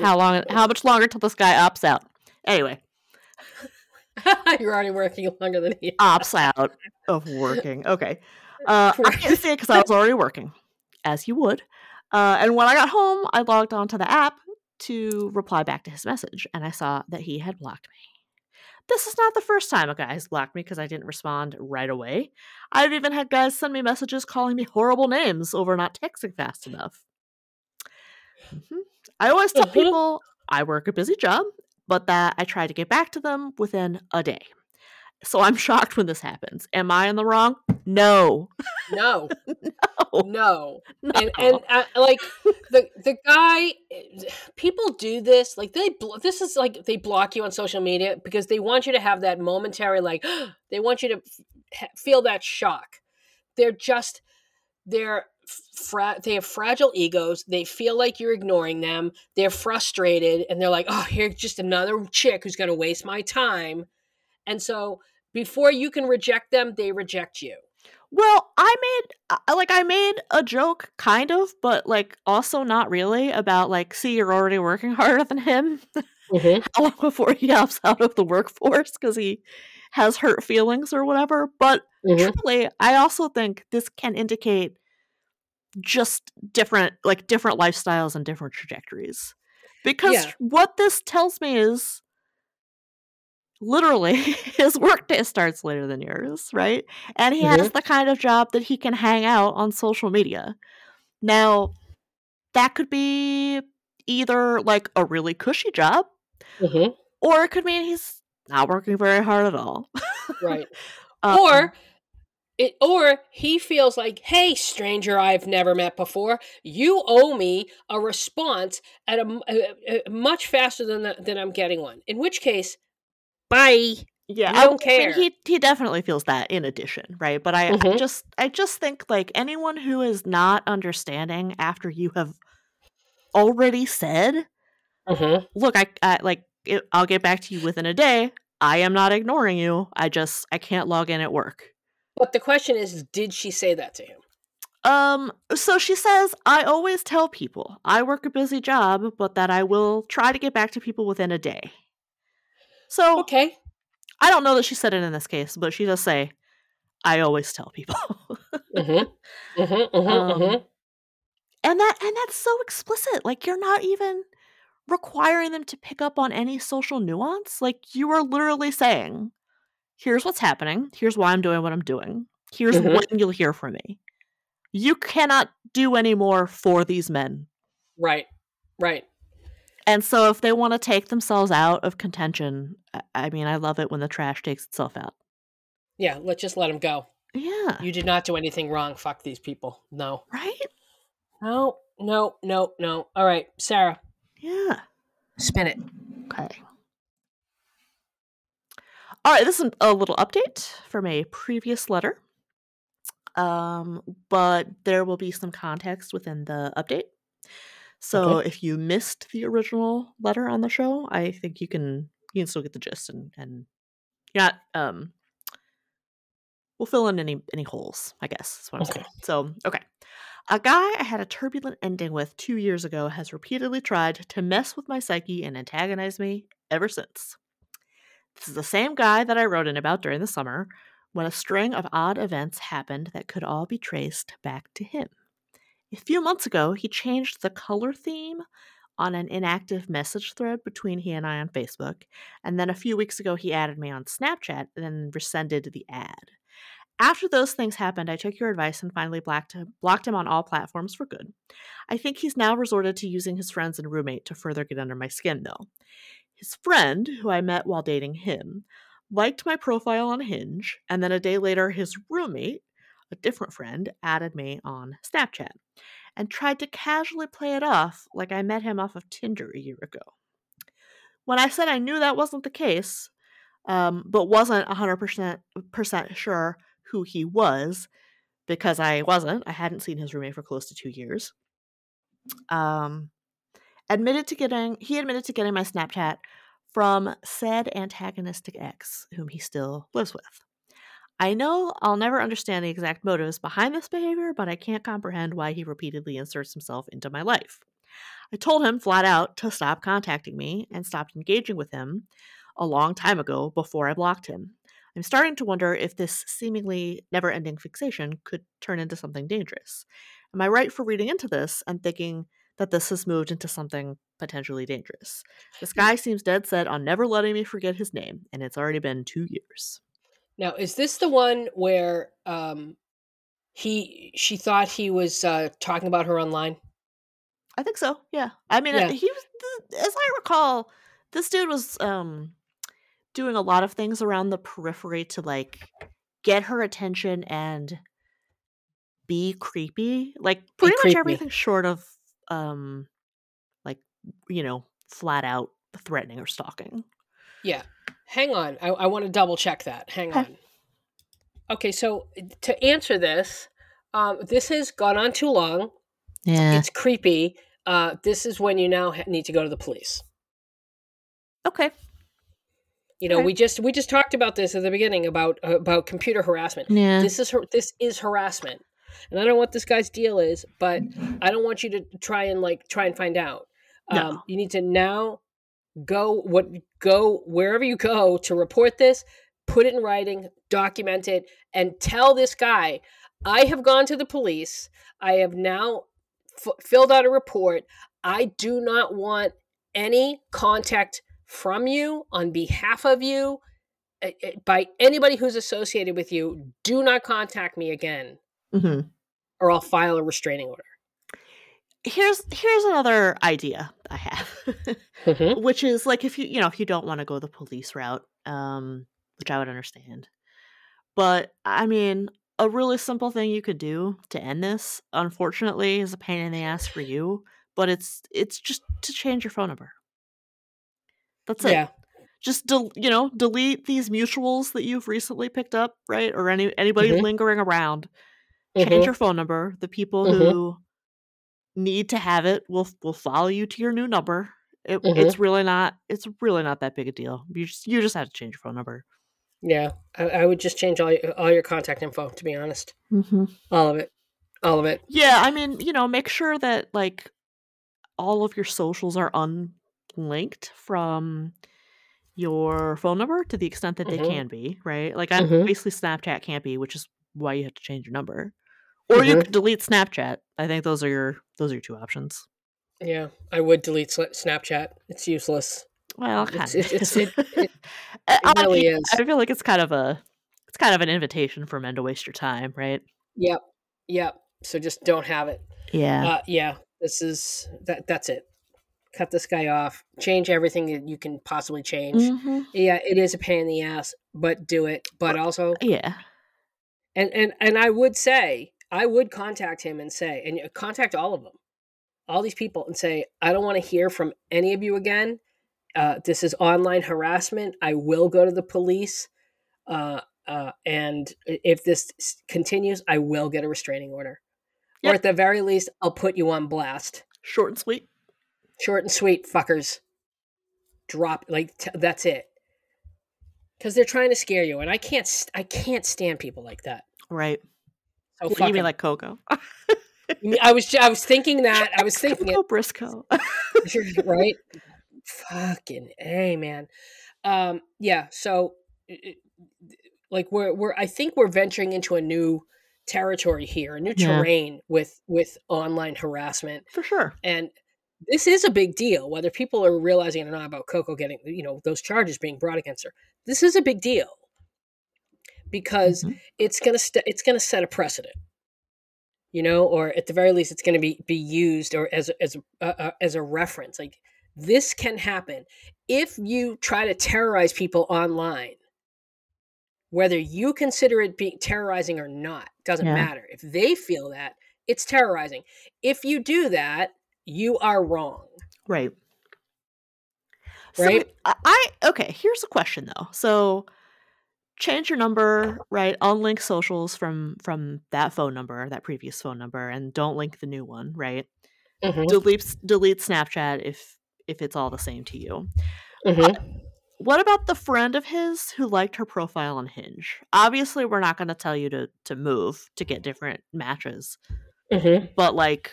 How long? How much longer till this guy opts out? Anyway, You're already working longer than he. opts out of working. Okay. Uh, I didn't see it because I was already working, as you would. Uh, and when I got home, I logged onto the app to reply back to his message, and I saw that he had blocked me. This is not the first time a guy has blocked me because I didn't respond right away. I've even had guys send me messages calling me horrible names over not texting fast enough. Mhm. I always tell people I work a busy job, but that I try to get back to them within a day. So I'm shocked when this happens. Am I in the wrong? No. No, no. no. and and uh, like the the guy people do this like they blo- this is like they block you on social media because they want you to have that momentary like they want you to f- feel that shock they're just they're fra- they have fragile egos they feel like you're ignoring them they're frustrated and they're like oh here's just another chick who's going to waste my time and so before you can reject them they reject you Well, I made uh, like I made a joke kind of, but like also not really about like see you're already working harder than him how long before he opts out of the workforce because he has hurt feelings or whatever. But Mhm. truly, I also think this can indicate just different like different lifestyles and different trajectories. Because Yeah. what this tells me is literally his workday starts later than yours, right? And he has the kind of job that he can hang out on social media. Now, that could be either like a really cushy job Mhm. or it could mean he's not working very hard at all. right Um, or It, or he feels like, hey, stranger I've never met before, you owe me a response at a much faster than the, than I'm getting one. In which case, bye. Yeah, You I don't I mean, care. he he definitely feels that in addition, right? But I, I Mhm. just I just think like anyone who is not understanding after you have already said, Mm-hmm. "Look, I, I like it, I'll get back to you within a day." I am not ignoring you. I just I can't log in at work. But the question is, did she say that to him? Um, so she says, I always tell people I work a busy job, but that I will try to get back to people within a day. So Okay. I don't know that she said it in this case, but she does say, I always tell people. Mm-hmm. Mm-hmm. Mm-hmm. Um, mm-hmm. and that and that's so explicit. Like you're not even requiring them to pick up on any social nuance. Like you are literally saying, here's what's happening, here's why I'm doing what I'm doing, here's Mhm. when you'll hear from me. You cannot do any more for these men Right. Right. And so if they want to take themselves out of contention, I- mean, I love it when the trash takes itself out. Yeah. Let's just let them go. Yeah. You did not do anything wrong. Fuck these people. No. right? No. No. No. No. All right, Sarah, Yeah. spin it. Okay. All right, this is a little update from a previous letter. Um, but there will be some context within the update. So Okay. if you missed the original letter on the show, I think you can you can still get the gist and and you're not um we'll fill in any any holes, I guess. That's what I'm Okay. saying. So okay. A guy I had a turbulent ending with two years ago has repeatedly tried to mess with my psyche and antagonize me ever since. This is the same guy that I wrote in about during the summer when a string of odd events happened that could all be traced back to him. A few months ago, he changed the color theme on an inactive message thread between he and I on Facebook, and then a few weeks ago, he added me on Snapchat and then rescinded the ad. After those things happened, I took your advice and finally him, blocked him on all platforms for good. I think he's now resorted to using his friends and roommate to further get under my skin, though. His friend, who I met while dating him, liked my profile on Hinge, and then a day later, his roommate, a different friend, added me on Snapchat and tried to casually play it off like I met him off of Tinder a year ago. When I said I knew that wasn't the case, um, but wasn't 100% sure who he was, because I wasn't, I hadn't seen his roommate for close to two years. Um, admitted to getting he admitted to getting my Snapchat from said antagonistic ex, whom he still lives with. I know I'll never understand the exact motives behind this behavior, but I can't comprehend why he repeatedly inserts himself into my life. I told him flat out to stop contacting me and stopped engaging with him a long time ago before I blocked him. I'm starting to wonder if this seemingly never ending fixation could turn into something dangerous. Am I right for reading into this and thinking that this has moved into something potentially dangerous? This hmm. guy seems dead set on never letting me forget his name, and it's already been two years. Now, is this the one where um, he she thought he was uh, talking about her online? I think so. Yeah. I mean, Yeah. uh he was, as I recall, this dude was um doing a lot of things around the periphery to like get her attention and be creepy. Like pretty much creepy. everything short of um like you know flat out threatening or stalking. Yeah. Hang on. I, I want to double check that. Hang Okay. on. Okay, so to answer this, um, this has gone on too long. Yeah. It's creepy. Uh, this is when you now ha- need to go to the police. Okay. You know, Okay. we just we just talked about this at the beginning about uh, about computer harassment. Yeah. This is this is harassment, and I don't know what this guy's deal is, but I don't want you to try and like try and find out. Um, No. You need to now go what go wherever you go to report this, put it in writing, document it, and tell this guy, I have gone to the police. I have now f- filled out a report. I do not want any contact from you on behalf of you eh, eh, by anybody who's associated with you. Do not contact me again, hmm or I'll file a restraining order. Here's here's another idea I have. Mhm. which is like if you you know if you don't want to go the police route um which i would understand but i mean a really simple thing you could do to end this, unfortunately, is a pain in the ass for you, but it's it's just to change your phone number. That's it. Yeah. Just del- you know, delete these mutuals that you've recently picked up, right? Or any anybody Mhm. lingering around. Change Mhm. your phone number. The people who need to have it will will follow you to your new number. It, Mhm. It's really not. It's really not that big a deal. You just you just have to change your phone number. Yeah. I, I would just change all your, all your contact info, to be honest. Mm-hmm. All of it. All of it. Yeah, I mean, you know, make sure that like all of your socials are unlinked from your phone number to the extent that they Mhm. can be, right? Like, I Mhm. basically Snapchat can't be, which is why you have to change your number, or you Mhm. could delete Snapchat. I think those are your those are your two options. Yeah. I would delete Snapchat. It's useless. Well, It's- kind of. it's- it- it- I it really mean, is. I feel like it's kind of a it's kind of an invitation for men to waste your time, right? Yep. Yep. So just don't have it. Yeah. Uh, yeah. This is that. That's it. Cut this guy off. Change everything that you can possibly change. hmm Yeah, it is a pain in the ass, but do it. But also, Yeah. and and and I would say I would contact him and say, and uh, contact all of them, all these people, and say, I don't want to hear from any of you again. Uh, this is online harassment. I will go to the police, uh, uh, and if this continues, I will get a restraining order, or at the very least, I'll put you on blast. Short and sweet. Short and sweet, fuckers. Drop like t- that's it. Because they're trying to scare you, and I can't. St- I can't stand people like that. Right. So you fuck mean like Coco? I was. I was thinking that. I was thinking it. Coco Briscoe. right? Fucking a man. Um, yeah. So, like, we're we're. I think we're venturing into a new territory here, a new Yeah. terrain with with online harassment, For sure. and this is a big deal. Whether people are realizing it or not about Coco getting, you know, those charges being brought against her, this is a big deal because Mhm. it's gonna st- it's gonna set a precedent you know or at the very least it's going to be be used or as a- as uh, uh, as a reference like this can happen if you try to terrorize people online whether you consider it being terrorizing or not doesn't Yeah. matter if they feel that it's terrorizing if you do that you are wrong Right. So Right? I, I okay. Here's a question though. So change your number, right? Unlink socials from from that phone number, that previous phone number, and don't link the new one, right? Mhm, Delete delete Snapchat if if it's all the same to you. mhm. What about the friend of his who liked her profile on Hinge? Obviously, we're not going to tell you to to move to get different matches, Mhm. but like,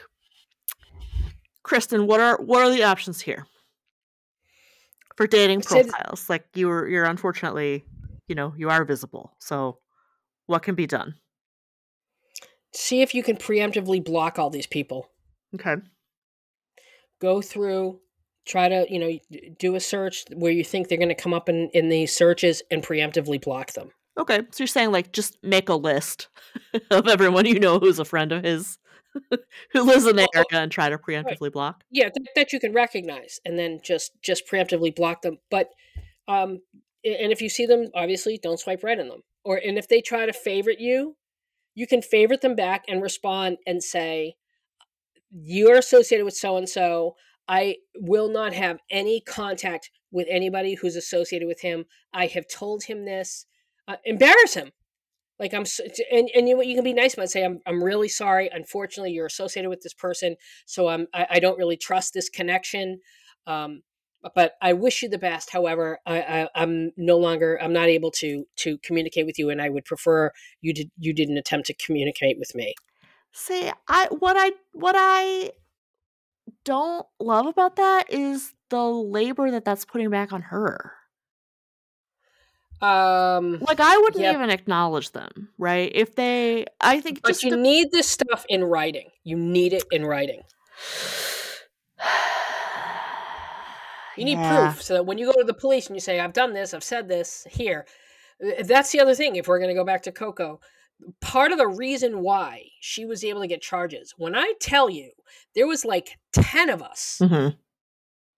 Kristen, what are what are the options here for dating profiles? Like, you're you're unfortunately, you know, you are visible. So, what can be done? see if you can preemptively block all these people Okay. go through try to you know do a search where you think they're going to come up in in these searches and preemptively block them Okay. So you're saying like just make a list of everyone you know who's a friend of his who lives in the area and try to preemptively block. yeah that, that you can recognize and then just just preemptively block them but um and if you see them obviously don't swipe right on them. Or and if they try to favorite you you can favorite them back and respond and say you're associated with so and so i will not have any contact with anybody who's associated with him. I have told him this. Uh, embarrass him. Like i'm and, and you, you can be nice about it. say I'm, I'm really sorry. Unfortunately you're associated with this person so I'm, I, I don't really trust this connection. Um, but I wish you the best. However, I, I'm no longer I'm not able to to communicate with you, and I would prefer you did you didn't attempt to communicate with me. See, I what I what I don't love about that is the labor that that's putting back on her. Um, Like I wouldn't Yep. even acknowledge them, right? If they, I think but just you to- need this stuff in writing. You need it in writing. You need Yeah. proof so that when you go to the police and you say, "I've done this, I've said this here," that's the other thing. If we're going to go back to Coco, part of the reason why she was able to get charges. When I tell you, there was like ten of us. Mhm.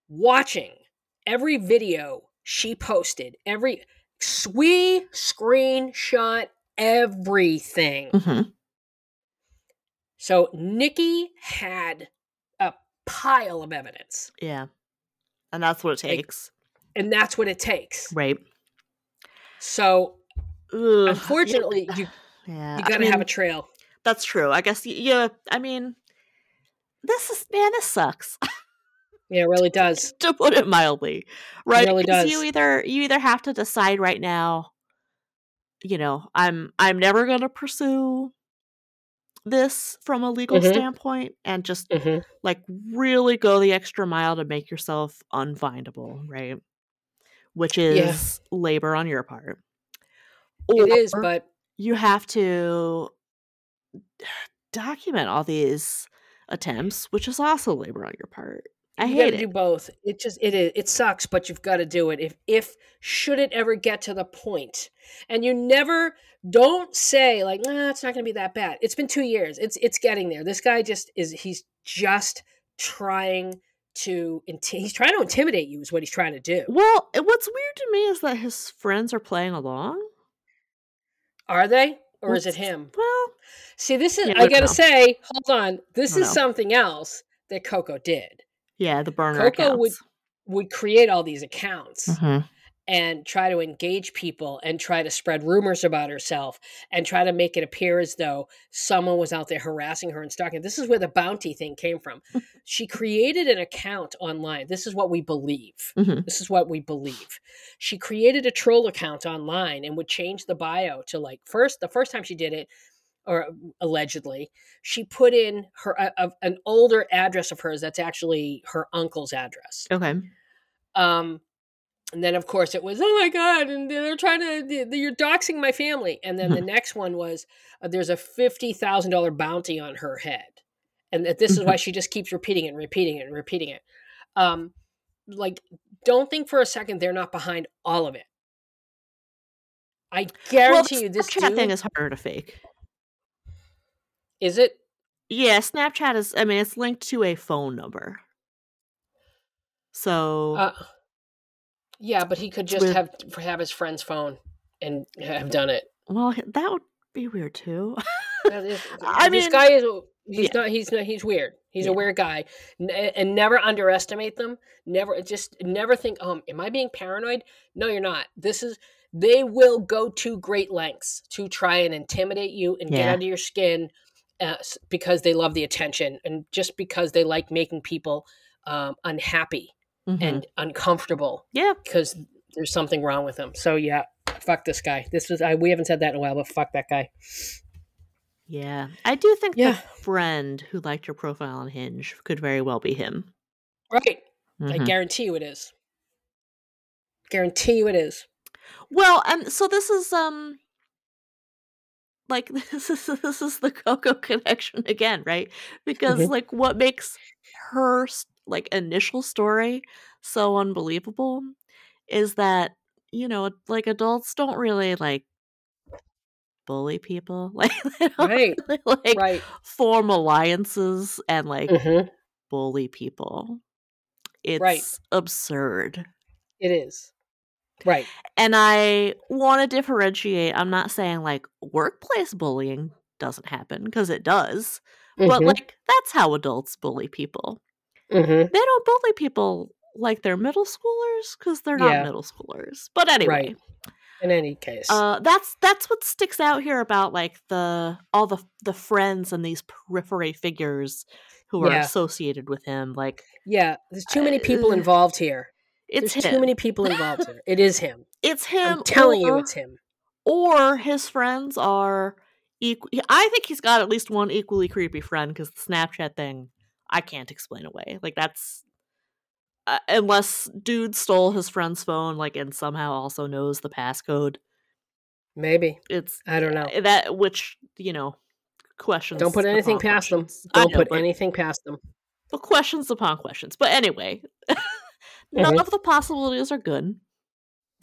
watching every video she posted, every we screenshot everything. Mhm. So Nikki had a pile of evidence, Yeah. And that's what it takes. and that's what it takes. Right. So Ugh, unfortunately, you yeah. you got to have a trail. That's true. I guess yeah. I mean, this is man. This sucks. Yeah, it really does. to put it mildly, right? really 'Cause does. You either you either have to decide right now. You know, I'm I'm never going to pursue this from a legal Mhm. standpoint, and just hmm like really go the extra mile to make yourself unfindable, right? Which Yeah. is labor on your part. It is, but you have to document all these attempts, which is also labor on your part. I you hate got to it. do both. It just it is it sucks, but you've got to do it. If if should it ever get to the point, and you never don't say like, nah, it's not going to be that bad. It's been two years. It's it's getting there. This guy just is. He's just trying to. Inti- he's trying to intimidate you. Is what he's trying to do. Well, what's weird to me is that his friends are playing along. Are they, or is it him? Well, See, this is. Yeah, I I got to know. say, hold on. This is know. something else that Coco did. Yeah, the burner Coco would accounts. would create all these accounts. Mhm. and try to engage people and try to spread rumors about herself and try to make it appear as though someone was out there harassing her and stalking. This is where the bounty thing came from. she created an account online. This is what we believe. Mhm. This is what we believe. She created a troll account online and would change the bio to like first the first time she did it or allegedly she put in her a- an older address of hers that's actually her uncle's address Okay. um, and then of course it was, oh my god, and they're trying to, you're doxing my family. And then the next one was, uh, there's a fifty thousand dollar bounty on her head, and that this is why she just keeps repeating it and repeating it and repeating it. Um, like, don't think for a second they're not behind all of it. I Well, guarantee the you, this Snapchat dude, thing is harder to fake. Is it? Yeah, Snapchat is. I mean, it's linked to a phone number. So Uh, yeah, but he could just weird. have have his friend's phone and have done it. well, that would be weird too. I this mean, guy is he's yeah. not he's not he's weird. He's Yeah. a weird guy, N- and never underestimate them. Never just never think, um, am I being paranoid? No, you're not. This is they will go to great lengths to try and intimidate you and get under your skin, uh, because they love the attention and just because they like making people um, unhappy Mhm. and uncomfortable yeah, because there's something wrong with them. So yeah, fuck this guy. This is I we haven't said that in a while, but fuck that guy. yeah. I do think Yeah. the friend who liked your profile on Hinge could very well be him. Right. I Mhm. guarantee you it is. Guarantee you it is. Well, and so this is um like this is this is the Coco connection again, right? Because Mhm. like what makes her like initial story so unbelievable is that you know like adults don't really like bully people like they don't Right. really, like right. form alliances and like Mhm. bully people it's Right. absurd It is. Right. and I want to differentiate. I'm not saying like workplace bullying doesn't happen because it does, but Mhm. like that's how adults bully people. Mhm. They don't bully people like they're middle schoolers because they're not Yeah. middle schoolers. But anyway, Right. In any case. uh, that's that's what sticks out here about like the all the the friends and these periphery figures who are Yeah. associated with him. Like yeah. There's too many people uh, involved here. It's There's him. too many people involved here. It is him. It's him. I'm telling you it's him. or his friends are equal. I think he's got at least one equally creepy friend because the Snapchat thing I can't explain away. Like that's uh, unless dude stole his friend's phone, like and somehow also knows the passcode. Maybe. It's I don't know. uh, that which you know questions. Don't put anything past them. questions. I Don't know, put anything past them. but questions upon questions. But anyway, none of the possibilities are good.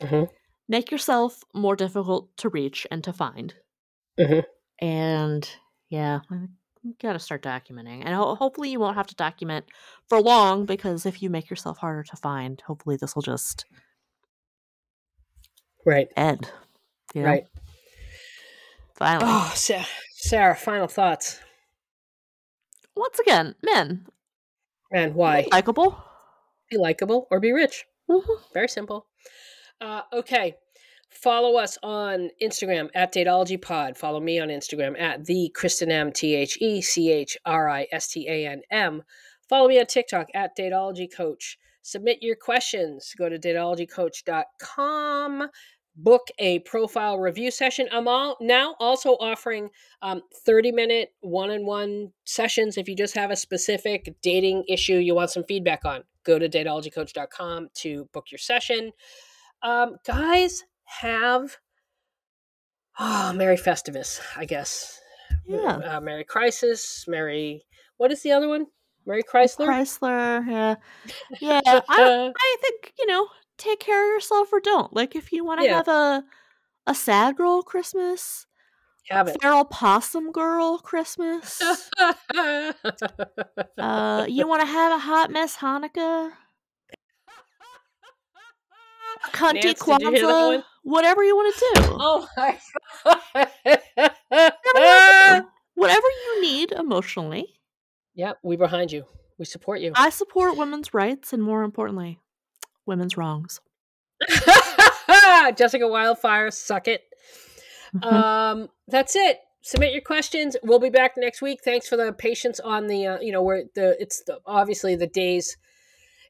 Mhm. Make yourself more difficult to reach and to find. Mhm. And yeah, you got to start documenting. And ho- hopefully, you won't have to document for long because if you make yourself harder to find, hopefully, this will just Right. end. you know? Right. Finally. Oh, Sa- Sarah, final thoughts. Once again, men, And why? likable. Be likable or be rich. Mhm. Very simple. Uh, okay. Follow us on Instagram at DateologyPod. Follow me on Instagram at the Kristen M T H E C H R I S T A N M. Follow me on TikTok at Dateology Coach. Submit your questions. Go to dateologycoach.com. Book a profile review session. I'm all now also offering um, 30 minute one on one sessions. If you just have a specific dating issue you want some feedback on, go to dateologycoach.com to book your session. Um, guys, have oh, Merry Festivus, I guess. Yeah. Uh, Merry Crisis, Merry. What is the other one? Merry Chrysler? Chrysler. Yeah. Yeah. I, I think, you know, take care of yourself or don't. Like, if you want to Yeah. have a a sad girl Christmas, have it. feral possum girl Christmas, uh, you want to have a hot mess Hanukkah, cunty Nance, did you hear that Kwanzaa, whatever you want to do. oh my god. Whatever you need emotionally. Yeah, we behind you. We support you. I support women's rights and more importantly, women's wrongs. Jessica Wildfire, suck it. Mhm. Um, that's it. Submit your questions. We'll be back next week. Thanks for the patience on the. Uh, you know, where the it's the, obviously the days.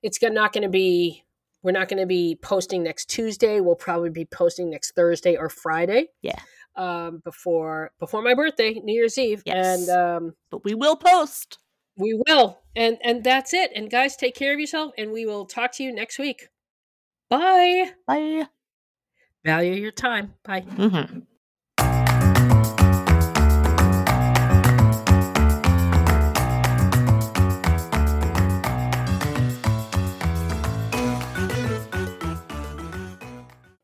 It's not going to be. We're not going to be posting next Tuesday. We'll probably be posting next Thursday or Friday. Yeah. Um, before before my birthday, New Year's Eve, Yes. and um, but we will post. We will. And and that's it. And guys, take care of yourself, and we will talk to you next week. Bye. Bye. Value your time. Bye. hmm